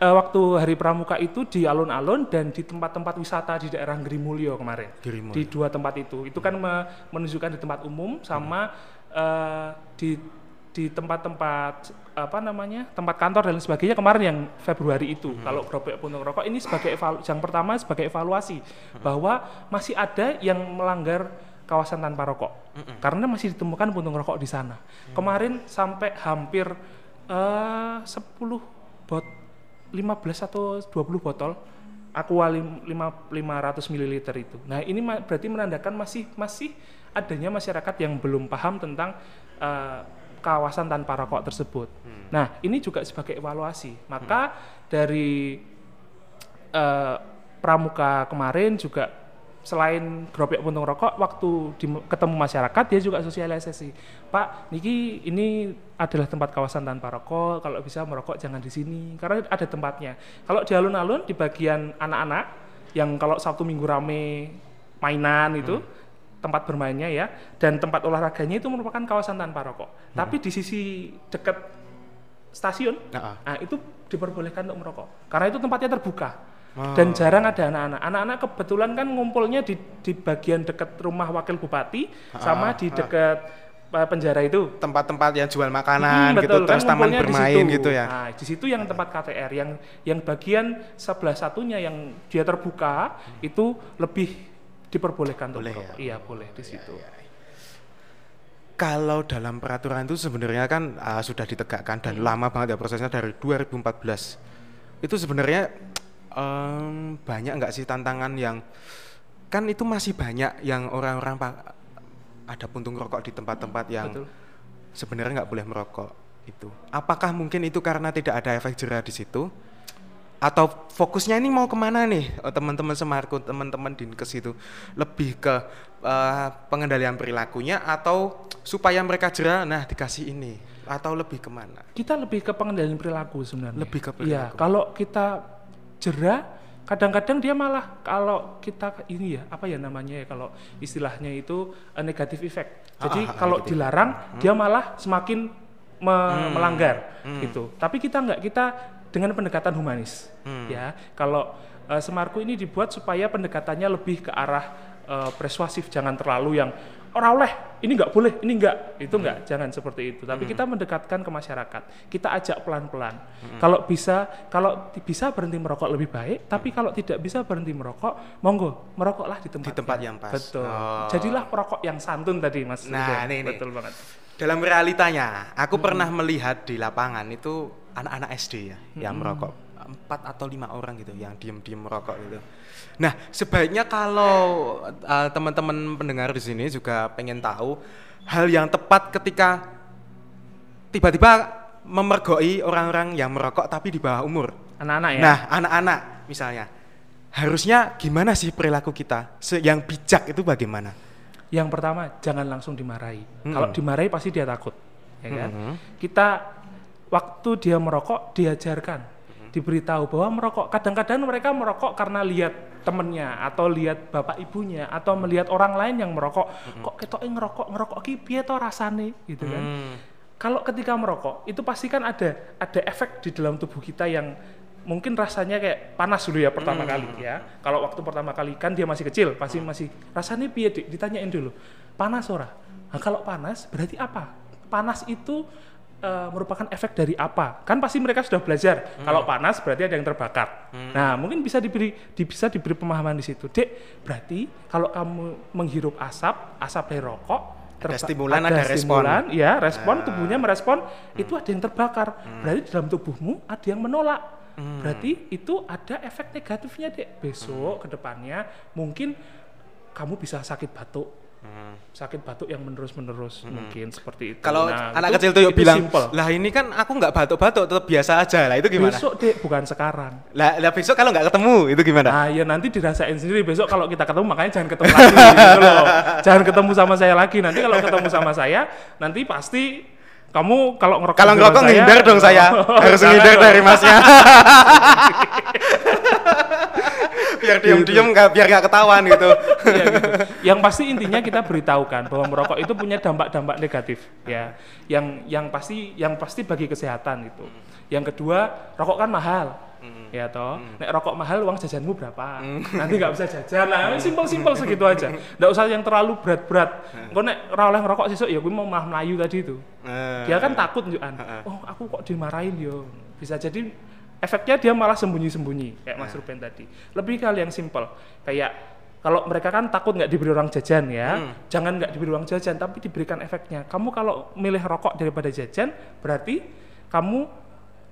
eh, waktu Hari Pramuka itu di alun-alun dan di tempat-tempat wisata di daerah Girimulyo kemarin. Girimulyo. Di dua tempat itu. Itu kan me- menunjukkan di tempat umum sama eh, di di tempat-tempat apa namanya tempat kantor dan sebagainya kemarin yang Februari itu. Kalau keropok puntung rokok ini sebagai evalu yang pertama sebagai evaluasi bahwa masih ada yang melanggar kawasan tanpa rokok. Karena masih ditemukan puntung rokok di sana. Kemarin sampai hampir eh 10 bot 15 atau 20 botol aqua lim- lima- 500 ml itu. Nah, ini berarti menandakan masih masih adanya masyarakat yang belum paham tentang eh, kawasan tanpa rokok tersebut. Nah, ini juga sebagai evaluasi. Maka dari eh, pramuka kemarin juga selain gerobak puntung rokok waktu di, ketemu masyarakat dia juga sosialisasi. Pak niki ini adalah tempat kawasan tanpa rokok. Kalau bisa merokok jangan di sini. Karena ada tempatnya. Kalau di alun-alun di bagian anak-anak yang kalau Sabtu Minggu rame mainan itu tempat bermainnya ya dan tempat olahraganya itu merupakan kawasan tanpa rokok tapi di sisi dekat stasiun Nah, ah. Nah, itu diperbolehkan untuk merokok. Karena itu tempatnya terbuka. Dan jarang ada anak-anak. Anak-anak kebetulan kan ngumpulnya di di bagian dekat rumah wakil bupati sama di dekat eh, penjara itu. tempat-tempat yang jual makanan Hmm, gitu betul, terus kan taman ngumpulnya di bermain gitu ya Nah, di situ yang tempat KTR yang yang bagian sebelah satunya yang dia terbuka itu lebih diperbolehkan untuk Boleh merokok. ya? Iya, boleh di situ. kalau dalam peraturan itu sebenarnya kan ah, sudah ditegakkan dan lama banget ya prosesnya dari 2014 itu sebenarnya em, banyak nggak sih tantangan yang kan itu masih banyak yang orang-orang ada puntung rokok di tempat-tempat yang Betul. sebenarnya nggak boleh merokok itu apakah mungkin itu karena tidak ada efek jerah di situ atau fokusnya ini mau ke mana nih oh, teman-teman Semarku teman-teman dinkes itu lebih ke eh, pengendalian perilakunya atau supaya mereka jerah nah dikasih ini atau lebih ke mana Kita lebih ke pengendalian perilaku sebenarnya. Lebih ke Iya, perilaku. kalau kita jerah, kadang-kadang dia malah kalau kita ini ya apa ya namanya ya kalau istilahnya itu a negative effect. Jadi Ah, ah, kalau negative. dilarang, dia malah semakin me- melanggar gitu. Tapi kita nggak kita dengan pendekatan humanis ya. Kalau eh, Semarku ini dibuat supaya pendekatannya lebih ke arah eh, persuasif, jangan terlalu yang orang oleh ini nggak boleh, ini nggak itu nggak, jangan seperti itu. Tapi kita mendekatkan ke masyarakat, kita ajak pelan-pelan. Kalau bisa, kalau bisa berhenti merokok lebih baik. Tapi kalau tidak bisa berhenti merokok, monggo merokoklah di tempat Di tempat yang pas. Betul. Oh. Jadilah perokok yang santun tadi, Mas. Nah, nih, nih. betul banget. Dalam realitanya, aku pernah melihat di lapangan itu anak-anak SD ya yang merokok empat atau lima orang gitu yang diem-diem merokok gitu. Nah, sebaiknya kalau uh, teman-teman pendengar di sini juga pengen tahu hal yang tepat ketika tiba-tiba memergoi orang-orang yang merokok tapi di bawah umur. Anak-anak ya. Nah, anak-anak misalnya harusnya gimana sih perilaku kita? Yang bijak itu bagaimana? Yang pertama, jangan langsung dimarahi. Mm-mm. Kalau dimarahi pasti dia takut, ya kan? Mhm. Kita waktu dia merokok diajarkan, diberitahu bahwa merokok. Kadang-kadang mereka merokok karena lihat temennya atau lihat bapak ibunya atau melihat orang lain yang merokok. Kok ketok ngerokok ngerokok ki piye to rasane gitu kan? Hmm. Kalau ketika merokok itu pasti kan ada ada efek di dalam tubuh kita yang mungkin rasanya kayak panas dulu ya pertama Hmm. kali ya. Kalau waktu pertama kali kan dia masih kecil, pasti masih rasanya piye Dik? ditanyain dulu. Panas ora? Nah, kalau panas berarti apa? Panas itu eh, merupakan efek dari apa? Kan pasti mereka sudah belajar. Hmm. Kalau panas berarti ada yang terbakar. Nah, mungkin bisa diberi di- bisa diberi pemahaman di situ. Dek, berarti kalau kamu menghirup asap, asap dari rokok Ada stimulan, ada respon. stimulan, ya respon Ah. tubuhnya merespon itu ada yang terbakar berarti di dalam tubuhmu ada yang menolak Hmm. berarti itu ada efek negatifnya dek besok ke depannya mungkin kamu bisa sakit batuk sakit batuk yang menerus menerus mungkin seperti itu Hmm. Kalau Nah, anak itu- kecil tuh bilang, simple. lah ini kan aku nggak batuk-batuk, tetap biasa aja. Lah itu gimana? besok dek bukan sekarang Lah, lah besok kalau nggak ketemu itu gimana? Nah, ya nanti dirasain sendiri besok kalau kita ketemu makanya jangan ketemu lagi gitu loh. Jangan ketemu sama saya lagi. Nanti kalau ketemu sama saya, nanti pasti kamu kalau ngerokok Kalau ngerokok ngindar dong saya. Harus Jangan ngindar dari masnya. biar diem-diem nggak biar nggak ketahuan gitu. Iya, gitu. Yang pasti intinya kita beritahukan bahwa merokok itu punya dampak-dampak negatif ya. Yang yang pasti yang pasti bagi kesehatan itu. Yang kedua, rokok kan mahal. Ya toh, nek rokok mahal uang jajanmu berapa? Nanti nggak bisa jajan lah, simpel-simpel segitu aja. Nggak usah yang terlalu berat-berat. Kau nek ora oleh ngerokok sesuk ya gue mau malah melayu tadi itu. Eh, Dia kan takut njukan. Oh, aku kok dimarahin yo. Bisa jadi efeknya dia malah sembunyi-sembunyi kayak Mas Ruben tadi. Lebih hal yang simpel. Kayak kalau mereka kan takut nggak diberi uang jajan ya, jangan nggak diberi uang jajan, tapi diberikan efeknya. Kamu kalau milih rokok daripada jajan, berarti kamu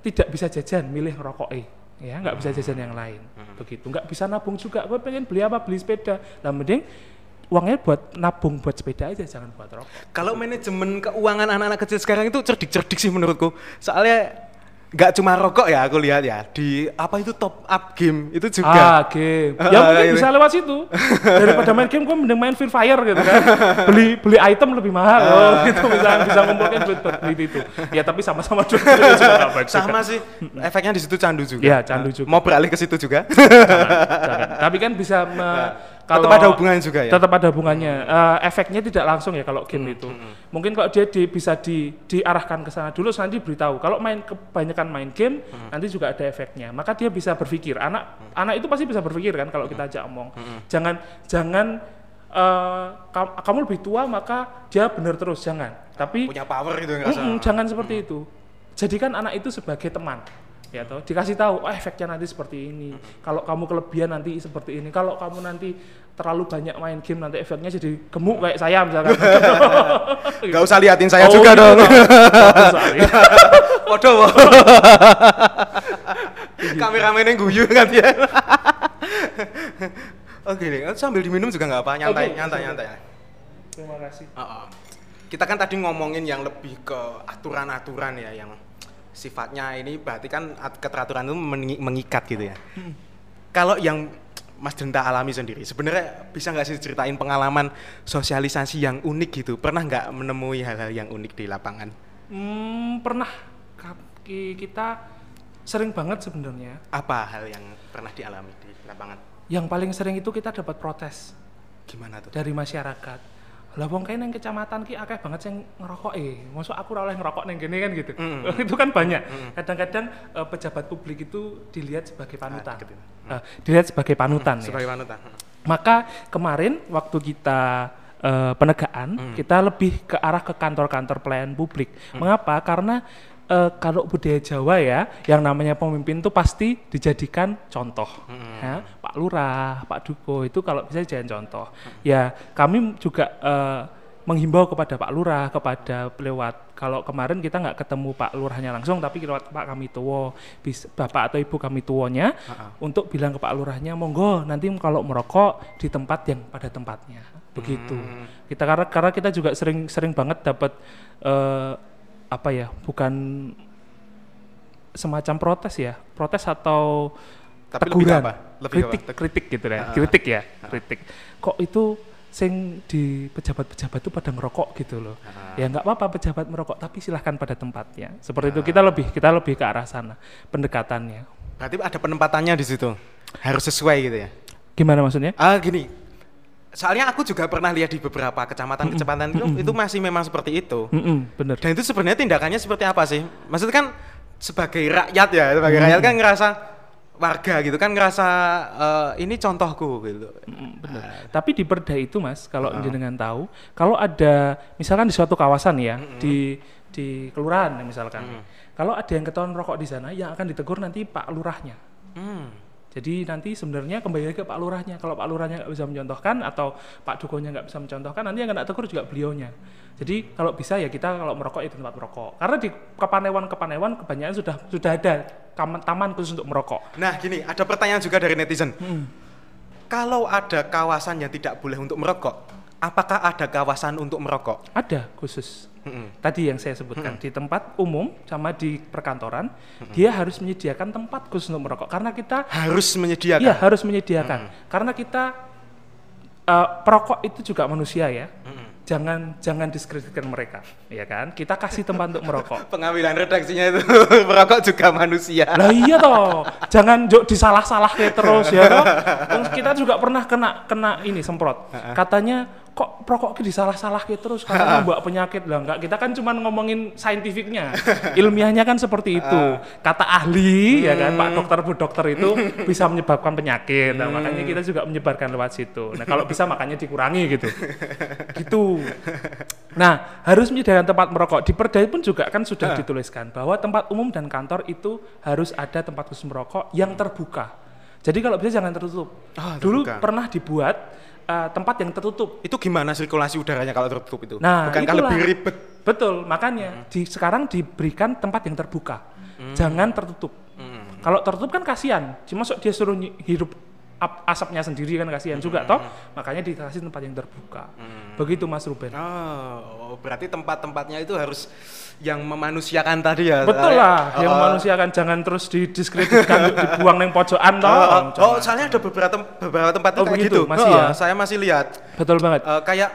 tidak bisa jajan, milih rokok eh, ya nggak bisa jajan yang lain, begitu. Nggak bisa nabung juga. Gue pengen beli apa, beli sepeda. Nah mending uangnya buat nabung buat sepeda aja, jangan buat rokok. Kalau manajemen keuangan anak-anak kecil sekarang itu cerdik-cerdik sih menurutku. Soalnya nggak cuma rokok ya aku lihat ya di apa itu top up game itu juga. Ah, game. Ah, Ya mungkin ini. bisa lewat situ. Daripada main game, gue mending main Free Fire gitu kan. beli beli item lebih mahal Ah. loh, gitu bisa bisa ngumpulin duit buat beli itu. Ya tapi sama-sama duit juga baik juga. Sama sih. Efeknya di situ candu juga. Iya, candu juga. Mau beralih ke situ juga. Jangan. Tapi kan bisa me- Tetap kalau ada hubungannya juga ya? Tetap ada hubungannya. Eh, efeknya tidak langsung ya kalau game itu. Mungkin kalau dia di- bisa di, diarahkan ke sana dulu, nanti beritahu. Kalau main kebanyakan main game, nanti juga ada efeknya. Maka dia bisa berpikir. Anak anak itu pasti bisa berpikir kan kalau kita ajak omong. Jangan jangan eh, kam- kamu lebih tua maka dia benar terus jangan. Tapi Punya power gitu nggak Mm-mm, usah. jangan seperti itu. Jadikan anak itu sebagai teman. Ya toh, dikasih tahu, oh efeknya nanti seperti ini. Kalau kamu kelebihan nanti seperti ini. Kalau kamu nanti terlalu banyak main game nanti efeknya jadi gemuk kayak saya misalkan. Gak usah liatin saya Oh, juga gitu. dong. Bagus sekali. Waduh. Kameramen yang guyu kan dia. Oke nih, sambil diminum juga nggak apa, nyantai, Oke, nyantai, nyantai. Terima kasih. Heeh. Kita kan tadi ngomongin yang lebih ke aturan-aturan ya, yang sifatnya ini berarti kan at- keteraturan itu mengi- mengikat gitu ya. Kalau yang Mas Denta alami sendiri, sebenarnya bisa nggak sih ceritain pengalaman sosialisasi yang unik gitu? Pernah nggak menemui hal-hal yang unik di lapangan? Hmm, pernah kita sering banget sebenarnya. Apa hal yang pernah dialami di lapangan? Yang paling sering itu kita dapat protes. Gimana tuh? dari masyarakat. Lah wong kae nang kecamatan ki akeh banget sing ngerokok eh mosok aku ora oleh ngerokok nang kene kan gitu Mm. itu kan banyak kadang-kadang eh, pejabat publik itu dilihat sebagai panutan Eh, dilihat sebagai panutan ya. sebagai panutan. Maka kemarin waktu kita eh, penegaan, kita lebih ke arah ke kantor-kantor pelayanan publik. Mengapa? Karena eh, kalau budaya Jawa ya, yang namanya pemimpin itu pasti dijadikan contoh. Ya, Pak Lurah, Pak Duko itu kalau bisa dijadikan contoh. Ya, kami juga eh, menghimbau kepada Pak Lurah, kepada lewat kalau kemarin kita nggak ketemu Pak Lurahnya langsung, tapi lewat Pak kami tua, bis- Bapak atau Ibu kami tuanya, untuk bilang ke Pak Lurahnya, monggo nanti kalau merokok di tempat yang pada tempatnya, begitu. Kita karena karena kita juga sering sering banget dapat eh, apa ya, bukan semacam protes ya, protes atau Tapi lebih teguran, apa? Lebih kritik, apa? Kritik gitu ya, kritik ya, kritik. Kok itu sing di pejabat-pejabat itu pada ngerokok gitu loh. Ya nggak apa-apa pejabat merokok, tapi silahkan pada tempatnya. Seperti itu kita lebih kita lebih ke arah sana pendekatannya. Berarti ada penempatannya di situ. Harus sesuai gitu ya. Gimana maksudnya? Ah gini. Soalnya aku juga pernah lihat di beberapa kecamatan-kecamatan itu, itu masih memang seperti itu. Mm-mm, bener. Dan itu sebenarnya tindakannya seperti apa sih? Maksudnya kan sebagai rakyat ya, sebagai rakyat kan ngerasa warga gitu kan ngerasa eh, ini contohku gitu. Bener. Tapi di perda itu mas, kalau jenengan tahu, kalau ada misalkan di suatu kawasan ya, di di kelurahan misalkan, kalau ada yang ketahuan rokok di sana, yang akan ditegur nanti Pak Lurahnya. Hmm. Jadi nanti sebenarnya kembali lagi ke Pak Lurahnya. Kalau Pak Lurahnya nggak bisa mencontohkan atau Pak Dukonya nggak bisa mencontohkan, nanti yang kena tegur juga beliaunya. Jadi kalau bisa ya kita kalau merokok itu tempat merokok. Karena di kepanewan-kepanewan kebanyakan sudah sudah ada taman, taman khusus untuk merokok. Nah gini, ada pertanyaan juga dari netizen. Kalau ada kawasan yang tidak boleh untuk merokok, apakah ada kawasan untuk merokok? Ada khusus. Tadi yang saya sebutkan di tempat umum sama di perkantoran, dia harus menyediakan tempat khusus untuk merokok. Karena kita Harus menyediakan. Iya harus menyediakan. Karena kita eh, perokok itu juga manusia ya. Jangan jangan diskreditkan mereka, ya kan? Kita kasih tempat untuk merokok. Pengambilan redaksinya itu merokok juga manusia. Lah iya toh, jangan jok disalah-salah kayak terus ya toh. Kita juga pernah kena kena ini semprot. Katanya kok perokok disalah-salah kayak terus? Karena membawa penyakit. Lah enggak. Kita kan cuma ngomongin saintifiknya. Ilmiahnya kan seperti itu. Kata ahli ya kan pak dokter bu dokter itu bisa menyebabkan penyakit. Nah makanya kita juga menyebarkan lewat situ. Nah kalau bisa makanya dikurangi gitu. Gitu. Nah, harus menyediakan tempat merokok. Di Perda pun juga kan sudah dituliskan bahwa tempat umum dan kantor itu harus ada tempat khusus merokok yang terbuka. Jadi kalau bisa jangan tertutup. Ah, Dulu pernah dibuat eh, tempat yang tertutup. Itu gimana sirkulasi udaranya kalau tertutup itu? Nah, Bukankah itulah. lebih ribet? Betul, makanya di sekarang diberikan tempat yang terbuka. Jangan tertutup. Kalau tertutup kan kasihan. Cuma dia suruh hirup ap- asapnya sendiri kan kasihan juga toh. Makanya dikasih tempat yang terbuka. Begitu Mas Ruben. Oh, berarti tempat-tempatnya itu harus yang memanusiakan tadi ya? Betul lah, Oh, yang oh. manusia kan jangan terus didiskreditkan dibuang neng pojokan toh. Oh, oh, oh, Jangan. soalnya ada beberapa tem- beberapa tempat itu Oh, kayak begitu, gitu. masih Oh, ya? Saya masih lihat. Betul banget. Eh, kayak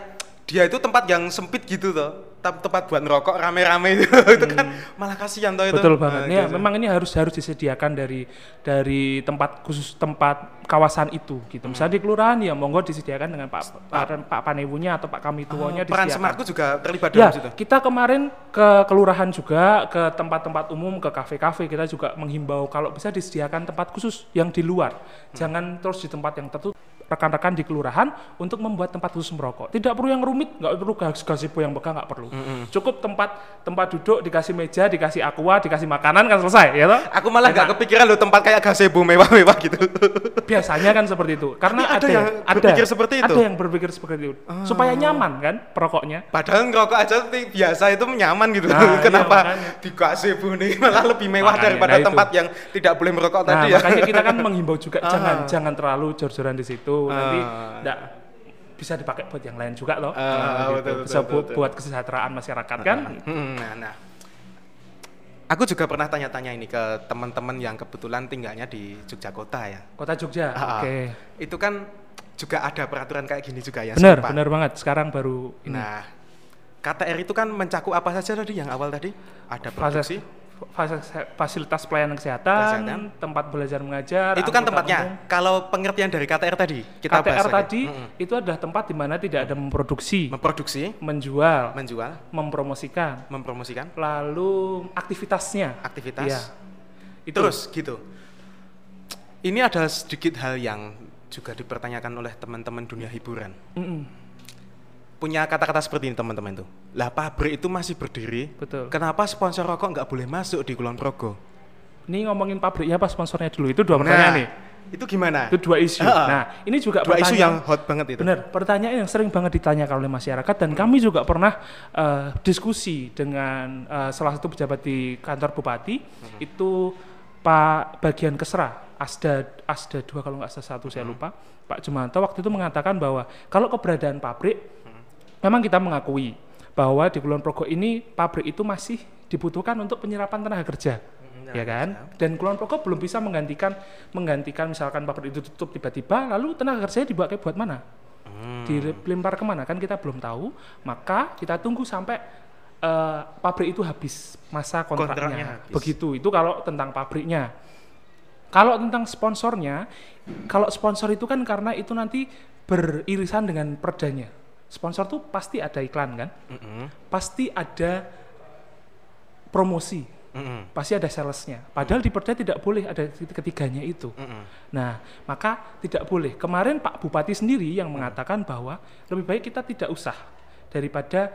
dia itu tempat yang sempit gitu toh. Tem- tempat buat ngerokok rame-rame itu, itu kan malah kasihan toh itu. Hmm. Betul banget. Eh, Ya, gitu. memang ini harus harus disediakan dari dari tempat khusus tempat kawasan itu gitu. Misalnya di kelurahan ya monggo disediakan dengan Pak Pak, Pak Panewunya atau Pak Kami tuanya Oh, peran. Semarku juga terlibat Ya, dalam situ. kita kemarin ke kelurahan juga, ke tempat-tempat umum, ke kafe-kafe kita juga menghimbau kalau bisa disediakan tempat khusus yang di luar. Jangan terus di tempat yang tertutup. Rekan-rekan di kelurahan untuk membuat tempat khusus merokok. Tidak perlu yang rumit, nggak perlu gazebo yang megah, nggak perlu. Cukup tempat tempat duduk, dikasih meja, dikasih aqua, dikasih makanan kan selesai, ya toh? Aku malah nggak kepikiran loh tempat kayak gazebo mewah-mewah gitu. Biasanya kan seperti itu. Karena Tapi ada ada yang berpikir seperti itu? Ada yang berpikir seperti itu. Supaya nyaman kan perokoknya. Padahal ngerokok aja biasa itu nyaman gitu. Nah, iya, Kenapa makanya. di gazebo nih malah lebih mewah Makanya, daripada nah itu. tempat yang tidak boleh merokok Nah, tadi ya. makanya kita kan menghimbau juga Ah. jangan jangan terlalu jor-joran di situ. Nanti Ah. enggak bisa dipakai buat yang lain juga loh. Ah, Nah, gitu. betul, bisa betul, bu- betul. buat kesejahteraan masyarakat kan. Hmm, nah, nah. Aku juga pernah tanya-tanya ini ke teman-teman yang kebetulan tinggalnya di Yogyakarta ya. Kota Jogja. Ah, ah. Oke. Itu kan juga ada peraturan kayak gini juga ya. Benar, benar banget. Sekarang baru ini Nah, KTR itu kan mencakup apa saja tadi yang awal tadi? Ada produksi, fasilitas pelayanan kesehatan, Kesehatan. tempat belajar mengajar. Itu kan tempatnya. umum. Kalau pengertian dari KTR tadi, kita bahas KTR lagi. tadi Mm-mm. itu adalah tempat di mana tidak ada memproduksi, memproduksi, menjual, menjual, mempromosikan, mempromosikan lalu aktivitasnya. aktivitas. Iya. Itu. Terus gitu. Ini adalah sedikit hal yang juga dipertanyakan oleh teman-teman dunia hiburan. Mm-mm. Punya kata-kata seperti ini teman-teman tuh. Lah pabrik itu masih berdiri. Betul. Kenapa sponsor rokok nggak boleh masuk di Kulon Progo? Ini ngomongin pabriknya apa sponsornya dulu? Itu dua pertanyaan nih. itu gimana? Itu dua isu. Heeh. Nah, ini juga Dua isu yang hot banget itu. Benar, pertanyaan yang sering banget ditanyakan oleh masyarakat dan kami juga pernah eh, diskusi dengan eh, salah satu pejabat di kantor bupati itu Pak bagian Kesra Asda Asda 2 kalau nggak salah satu saya lupa Pak Jumanto waktu itu mengatakan bahwa kalau keberadaan pabrik memang kita mengakui bahwa di Kulon Progo ini pabrik itu masih dibutuhkan untuk penyerapan tenaga kerja ya kan? dan Kulon Progo belum bisa menggantikan menggantikan misalkan pabrik itu tutup tiba-tiba lalu tenaga kerjanya dibawa ke buat mana? Dilempar ke mana? Kan kita belum tahu. Maka kita tunggu sampai eh, pabrik itu habis masa kontraknya, Kontraknya habis. begitu. Itu kalau tentang pabriknya. Kalau tentang sponsornya kalau sponsor itu kan karena itu nanti beririsan dengan perdanya sponsor tuh pasti ada iklan kan Mm-mm. pasti ada promosi Mm-mm. pasti ada salesnya. Padahal di Perda tidak boleh ada ketiganya itu. Mm-mm. Nah, maka tidak boleh. Kemarin Pak Bupati sendiri yang mengatakan bahwa lebih baik kita tidak usah daripada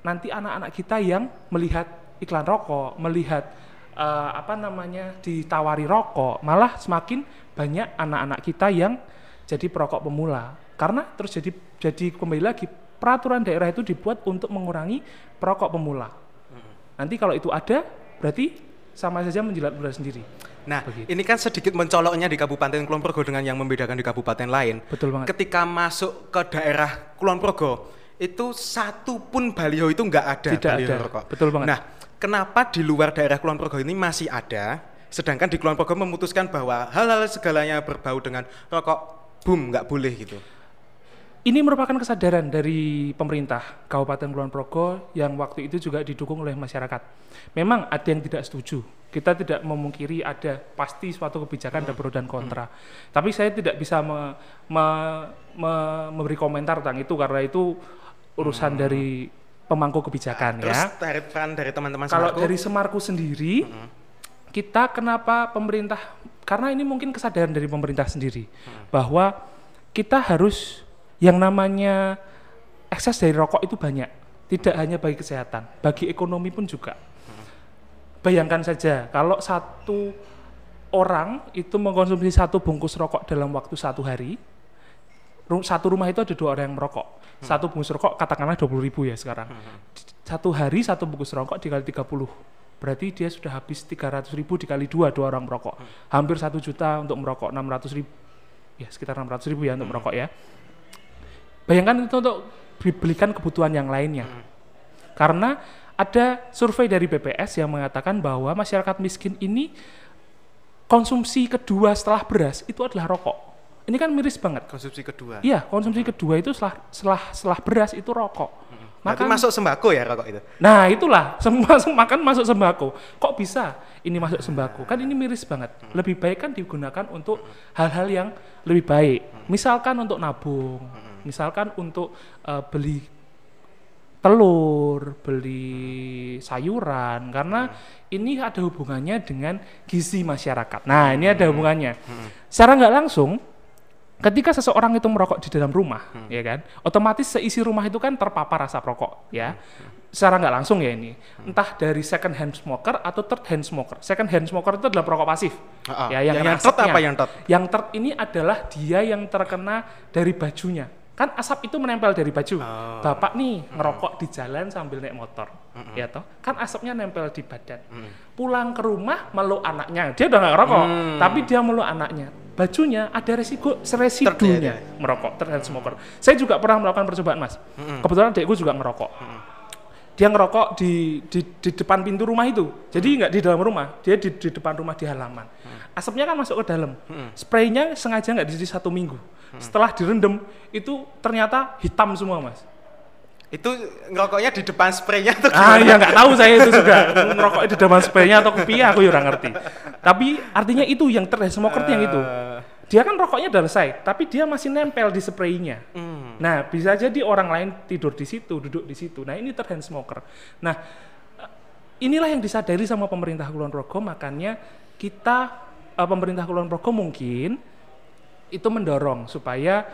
nanti anak-anak kita yang melihat iklan rokok, melihat eh, apa namanya ditawari rokok, malah semakin banyak anak-anak kita yang jadi perokok pemula. Karena terus jadi jadi kembali lagi peraturan daerah itu dibuat untuk mengurangi perokok pemula. Nanti kalau itu ada, berarti sama saja menjilat ludah sendiri. Nah, Begitu. ini kan sedikit mencoloknya di Kabupaten Kulon Progo dengan yang membedakan di kabupaten lain. Betul banget. Ketika masuk ke daerah Kulon Progo, itu satu pun baliho itu nggak ada Tidak baliho ada. rokok. Betul banget. Nah, kenapa di luar daerah Kulon Progo ini masih ada, sedangkan di Kulon Progo memutuskan bahwa hal-hal segalanya berbau dengan rokok, boom, nggak boleh gitu. Ini merupakan kesadaran dari pemerintah Kabupaten Kulon Progo yang waktu itu juga didukung oleh masyarakat. Memang ada yang tidak setuju. Kita tidak memungkiri ada pasti suatu kebijakan ada pro dan kontra. Tapi saya tidak bisa me- me- me- memberi komentar tentang itu karena itu urusan dari pemangku kebijakan Terus ya. peran dari teman-teman Kalau dari Semarku sendiri, kita kenapa pemerintah? Karena ini mungkin kesadaran dari pemerintah sendiri bahwa kita harus yang namanya ekses dari rokok itu banyak, tidak hanya bagi kesehatan, bagi ekonomi pun juga. Bayangkan saja kalau satu orang itu mengkonsumsi satu bungkus rokok dalam waktu satu hari, satu rumah itu ada dua orang yang merokok. Satu bungkus rokok katakanlah 20.000 ribu ya sekarang. Satu hari satu bungkus rokok dikali 30. Berarti dia sudah habis 300 ribu dikali dua, dua orang merokok. Hampir satu juta untuk merokok, 600 ribu. Ya sekitar 600 ribu ya untuk merokok ya. Bayangkan itu untuk dibelikan kebutuhan yang lainnya. Karena ada survei dari BPS yang mengatakan bahwa masyarakat miskin ini konsumsi kedua setelah beras itu adalah rokok. Ini kan miris banget. konsumsi kedua. Iya, konsumsi kedua itu setelah setelah setelah beras itu rokok. Berarti Maka- masuk sembako ya rokok itu. Nah, itulah semua makan masuk sembako. Kok bisa ini masuk sembako? Kan ini miris banget. Lebih baik kan digunakan untuk hal-hal yang lebih baik. Misalkan untuk nabung, misalkan untuk eh, beli telur, beli sayuran karena ini ada hubungannya dengan gizi masyarakat. Nah, ini ada hubungannya. Secara nggak langsung ketika seseorang itu merokok di dalam rumah, ya kan, otomatis seisi rumah itu kan terpapar asap rokok, ya. Secara nggak langsung ya ini, entah dari second hand smoker atau third hand smoker. Second hand smoker itu adalah perokok pasif, Ah, ah. ya, yang, Yang yang third apa yang third? Yang third ini adalah dia yang terkena dari bajunya. Kan asap itu menempel dari baju. Oh. Bapak nih ngerokok di jalan sambil naik motor, ya toh. Kan asapnya nempel di badan. Pulang ke rumah meluk anaknya. Dia udah nggak ngerokok, Mm. tapi dia meluk anaknya. Bajunya ada resiko residunya ya, merokok, hand smoker. Saya juga pernah melakukan percobaan, Mas. Kebetulan adikku juga ngerokok. Dia ngerokok di, di di depan pintu rumah itu. Jadi nggak di dalam rumah, dia di, di depan rumah di halaman. Asapnya kan masuk ke dalam. Spraynya sengaja nggak di satu minggu. Setelah direndam itu ternyata hitam semua, Mas. Itu ngerokoknya di depan spraynya tuh Ah ya nggak tahu saya itu juga ngerokok di dalam spraynya atau kopi aku ya ngerti. Tapi artinya itu yang terlihat smoker itu yang itu. Dia kan rokoknya selesai, tapi dia masih nempel di spraynya. Nah bisa jadi orang lain tidur di situ, duduk di situ. Nah ini terhand smoker. Nah inilah yang disadari sama pemerintah Kulon Progo, makanya kita eh, pemerintah Kulon Progo mungkin itu mendorong supaya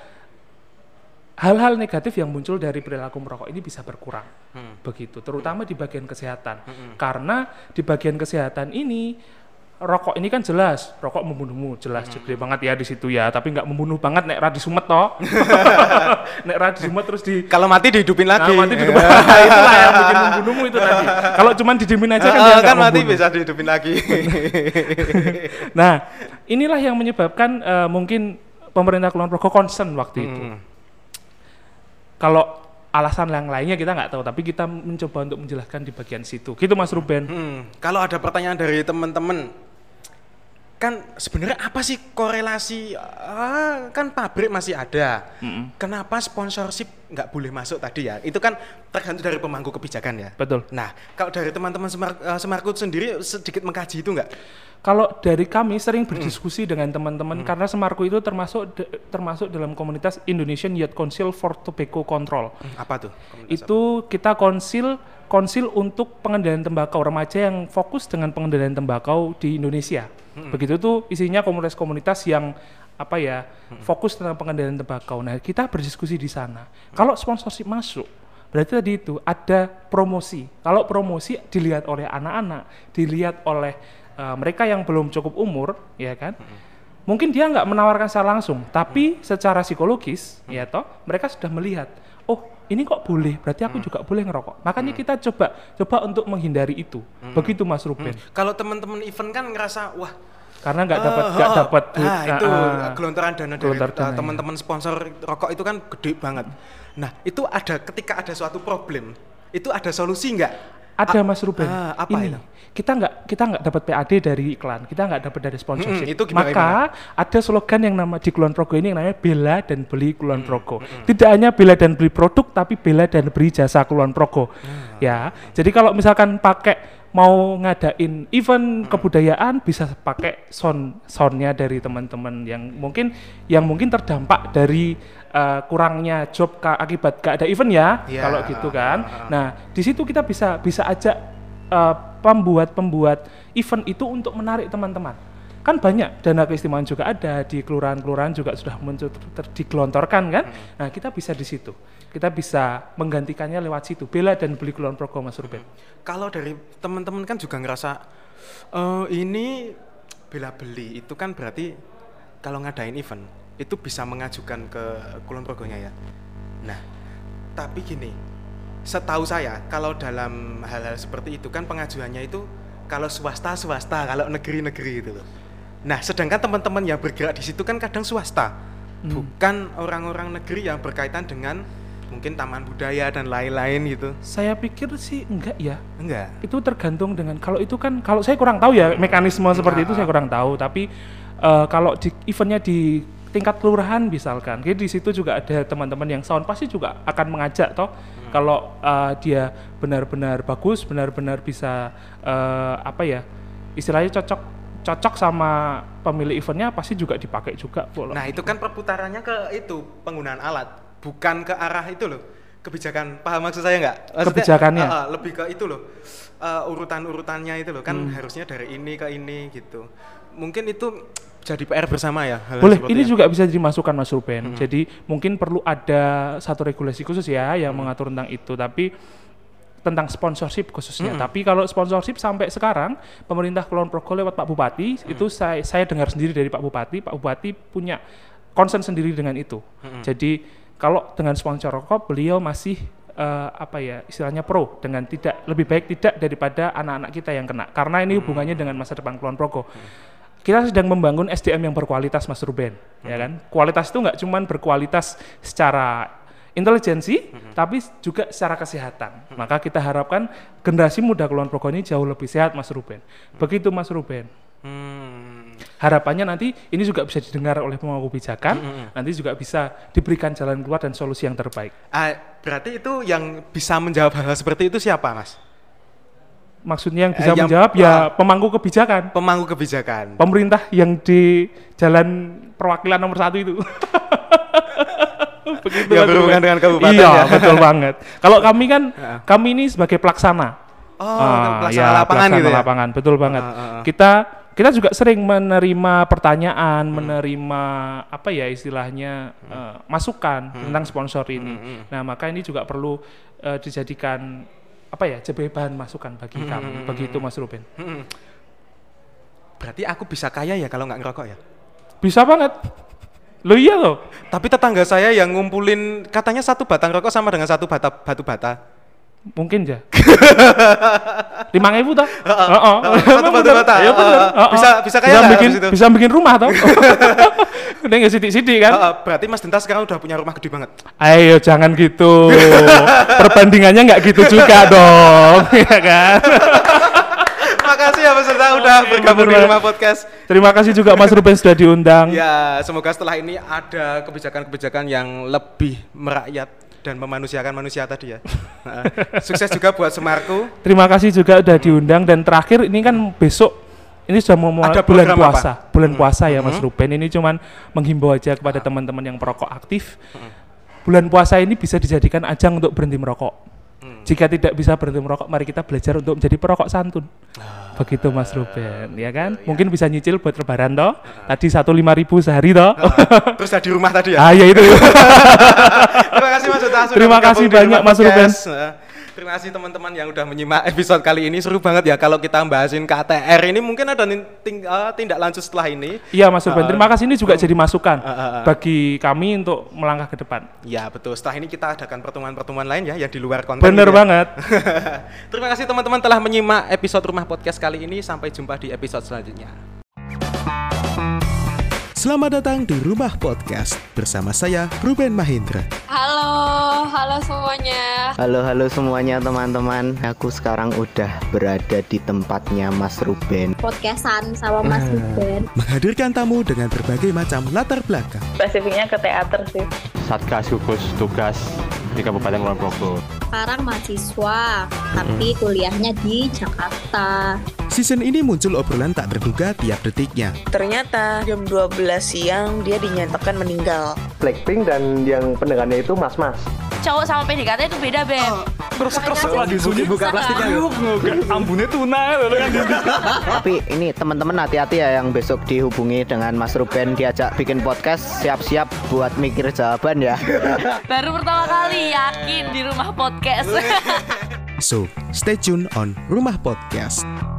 hal-hal negatif yang muncul dari perilaku merokok ini bisa berkurang begitu terutama di bagian kesehatan karena di bagian kesehatan ini rokok ini kan jelas rokok membunuhmu jelas gede banget ya di situ ya tapi nggak membunuh banget nek radi sumet toh nek radi sumet terus di Kalau mati dihidupin lagi. Nah, mati di depan. itulah yang bikin membunuhmu itu tadi. Kalau cuma didiemin aja kan Eh, dia kan mati membunuh. bisa dihidupin lagi. Nah, inilah yang menyebabkan eh, mungkin pemerintah Kulon Progo concern waktu itu. Hmm. Kalau alasan yang lainnya kita nggak tahu, tapi kita mencoba untuk menjelaskan di bagian situ. Gitu Mas Ruben. Hmm, kalau ada pertanyaan dari teman-teman, kan sebenarnya apa sih korelasi? Ah, kan pabrik masih ada. Kenapa sponsorship nggak boleh masuk tadi ya? Itu kan tergantung dari pemangku kebijakan ya. Betul. Nah, kalau dari teman-teman Semar, Semarkut sendiri sedikit mengkaji itu nggak? Kalau dari kami sering berdiskusi dengan teman-teman karena Semarku itu termasuk de- termasuk dalam komunitas Indonesian Youth Council for Tobacco Control. Hmm, Apa tuh? itu kita konsil konsil untuk pengendalian tembakau remaja yang fokus dengan pengendalian tembakau di Indonesia. Begitu tuh isinya komunitas-komunitas yang apa ya fokus tentang pengendalian tembakau. Nah kita berdiskusi di sana. Kalau sponsorship masuk, berarti tadi itu ada promosi. Kalau promosi dilihat oleh anak-anak, dilihat oleh eh, mereka yang belum cukup umur, ya kan? Mungkin dia nggak menawarkan secara langsung, tapi secara psikologis, ya toh, mereka sudah melihat, ini kok boleh, berarti aku juga boleh ngerokok. Makanya kita coba coba untuk menghindari itu. Begitu Mas Ruben. Kalau teman-teman event kan ngerasa wah Karena nggak dapat Eh, nggak oh, dapat. Nah, itu ah, gelontoran dana dari uh, dana, teman-teman sponsor rokok itu kan gede banget. Nah, itu ada ketika ada suatu problem, itu ada solusi nggak? Ada Mas Ruben. ah, apa ini itu? kita nggak kita nggak dapat PAD dari iklan, kita nggak dapat dari sponsorship. Mm-mm, itu gimana, Maka ada slogan yang nama di Kulon Progo ini yang namanya bela dan beli Kulon Mm, Progo. Tidak hanya bela dan beli produk, tapi bela dan beri jasa Kulon Progo. Ah. Ya, jadi kalau misalkan pakai mau ngadain event kebudayaan bisa pakai sound soundnya dari teman-teman yang mungkin yang mungkin terdampak dari eh, kurangnya job ka- akibat gak ada event ya Iya. kalau gitu kan. Nah di situ kita bisa bisa ajak eh, pembuat-pembuat event itu untuk menarik teman-teman. Kan banyak dana keistimewaan juga ada di kelurahan-kelurahan juga sudah muncul ter- ter- digelontorkan kan. Nah kita bisa di situ. Kita bisa menggantikannya lewat situ. Bela dan beli Kulon Progo Mas Ruben. Kalau dari teman-teman kan juga ngerasa eh ini bela beli itu kan berarti kalau ngadain event itu bisa mengajukan ke Kulon Progonya ya. Nah, tapi gini, setahu saya kalau dalam hal-hal seperti itu kan pengajuannya itu kalau swasta swasta, kalau negeri-negeri itu loh. Nah, sedangkan teman-teman yang bergerak di situ kan kadang swasta, bukan orang-orang negeri yang berkaitan dengan mungkin taman budaya dan lain-lain gitu. Saya pikir sih enggak ya. Enggak. itu tergantung dengan kalau itu kan kalau saya kurang tahu ya mekanisme seperti itu saya kurang tahu tapi eh, kalau di eventnya di tingkat kelurahan misalkan jadi di situ juga ada teman-teman yang sound pasti juga akan mengajak toh kalau eh, dia benar-benar bagus benar-benar bisa eh, apa ya istilahnya cocok cocok sama pemilik eventnya pasti juga dipakai juga. Nah itu kan perputarannya ke itu penggunaan alat, bukan ke arah itu loh kebijakan. Paham maksud saya nggak? Kebijakannya? ah, lebih ke itu loh eh, urutan-urutannya itu loh kan Hmm. harusnya dari ini ke ini gitu. Mungkin itu jadi PR bersama ya. hal Boleh, ini yang- juga bisa dimasukkan Mas Ruben. Jadi mungkin perlu ada satu regulasi khusus ya yang mengatur tentang itu. Tapi tentang sponsorship khususnya. Tapi kalau sponsorship sampai sekarang pemerintah Kulon Progo lewat Pak Bupati itu saya saya dengar sendiri dari Pak Bupati. Pak Bupati punya concern sendiri dengan itu. Jadi kalau dengan sponsor rokok beliau masih eh, apa ya istilahnya pro dengan tidak lebih baik tidak daripada anak-anak kita yang kena. Karena ini hubungannya dengan masa depan Kulon Progo. Kita sedang membangun SDM yang berkualitas Mas Ruben ya kan? Kualitas itu nggak cuman berkualitas secara intelijensi tapi juga secara kesehatan. Maka kita harapkan generasi muda Kulon Progo ini jauh lebih sehat Mas Ruben. Begitu Mas Ruben. Hmm. Harapannya nanti ini juga bisa didengar oleh pemangku kebijakan, nanti juga bisa diberikan jalan keluar dan solusi yang terbaik. Ah, berarti itu yang bisa menjawab hal-hal seperti itu siapa, Mas? Maksudnya yang bisa Eh, yang- menjawab ya ah. pemangku kebijakan, Pemangku kebijakan. pemerintah yang di jalan perwakilan nomor satu itu. Begitu Ya, Mas berhubungan dengan kabupaten Iya, ya. betul banget. Kalau kami kan, kami ini sebagai pelaksana. Oh, Ah, pelaksana ya, lapangan pelaksana gitu ya. lapangan, betul banget. Ah, ah. Kita kita juga sering menerima pertanyaan, Hmm. menerima apa ya istilahnya eh, masukan Hmm. tentang sponsor ini. Nah, maka ini juga perlu eh, dijadikan apa ya sebagai bahan masukan bagi Hmm, kami. Begitu Mas Ruben. Berarti aku bisa kaya ya kalau nggak ngerokok ya? Bisa banget. Lo iya loh. Tapi tetangga saya yang ngumpulin katanya satu batang rokok sama dengan satu bata, batu bata. Mungkin ya. Lima ribu toh? Heeh. Satu Emang batu bata. Ya. Bisa- bisa kaya bisa bikin itu? bisa bikin rumah toh. Udah nggak sidik-sidik kan? Berarti Mas Dinta sekarang udah punya rumah gede banget. Ayo jangan gitu. Perbandingannya nggak gitu juga dong, ya kan? Makasih ya Mas udah bergabung di rumah podcast. Terima kasih juga Mas Ruben sudah diundang. Ya, semoga setelah ini ada kebijakan-kebijakan yang lebih merakyat dan memanusiakan manusia tadi ya. Heeh. Sukses juga buat Semarku. Terima kasih juga sudah diundang dan terakhir ini kan besok ini sudah mau Ada bulan puasa, apa? bulan puasa ya Mas Ruben. Ini cuman menghimbau aja kepada teman-teman yang perokok aktif. Bulan puasa ini bisa dijadikan ajang untuk berhenti merokok. Jika tidak bisa berhenti merokok, mari kita belajar untuk menjadi perokok santun. Begitu Mas Ruben, ya kan? Mungkin bisa nyicil buat lebaran toh. Tadi satu lima ribu sehari toh. Terus udah di rumah tadi ya. ah ya itu. Terima kasih Mas Uta sudah Terima kasih banyak, Mas Ruben. Heeh. Terima kasih teman-teman yang udah menyimak episode kali ini seru banget ya kalau kita bahasin KTR ini mungkin ada eh, tindak lanjut setelah ini. Iya Mas Ruben, terima kasih ini juga jadi masukan ah, ah. bagi kami untuk melangkah ke depan. Ya betul. Setelah ini kita adakan pertemuan-pertemuan lain ya yang di luar konten. Bener ini ya. banget. Terima kasih teman-teman telah menyimak episode Rumah Podcast kali ini. Sampai jumpa di episode selanjutnya. Selamat datang di Rumah Podcast bersama saya Ruben Mahendra. Halo, halo semuanya. Halo halo semuanya teman-teman. Aku sekarang udah berada di tempatnya Mas Ruben. Podcastan sama Mas Ruben. Menghadirkan tamu dengan berbagai macam latar belakang. Spesifiknya ke teater sih. Satgas gugus tugas di Kabupaten Kulon Progo. Sekarang mahasiswa, tapi kuliahnya di Jakarta. Season ini muncul obrolan tak terduga tiap detiknya. Ternyata jam 12 siang dia dinyatakan meninggal. Blackpink dan yang pendengarnya itu mas-mas. Cowok sama PDKT itu beda, Beb. Terus lagi sunyi buka plastiknya. Ambune tuna kan. Tapi ini teman-teman hati-hati ya yang besok dihubungi dengan Mas Ruben diajak bikin podcast siap-siap buat mikir jawaban ya. Baru pertama kali yakin di rumah podcast. So, stay tune on Rumah Podcast.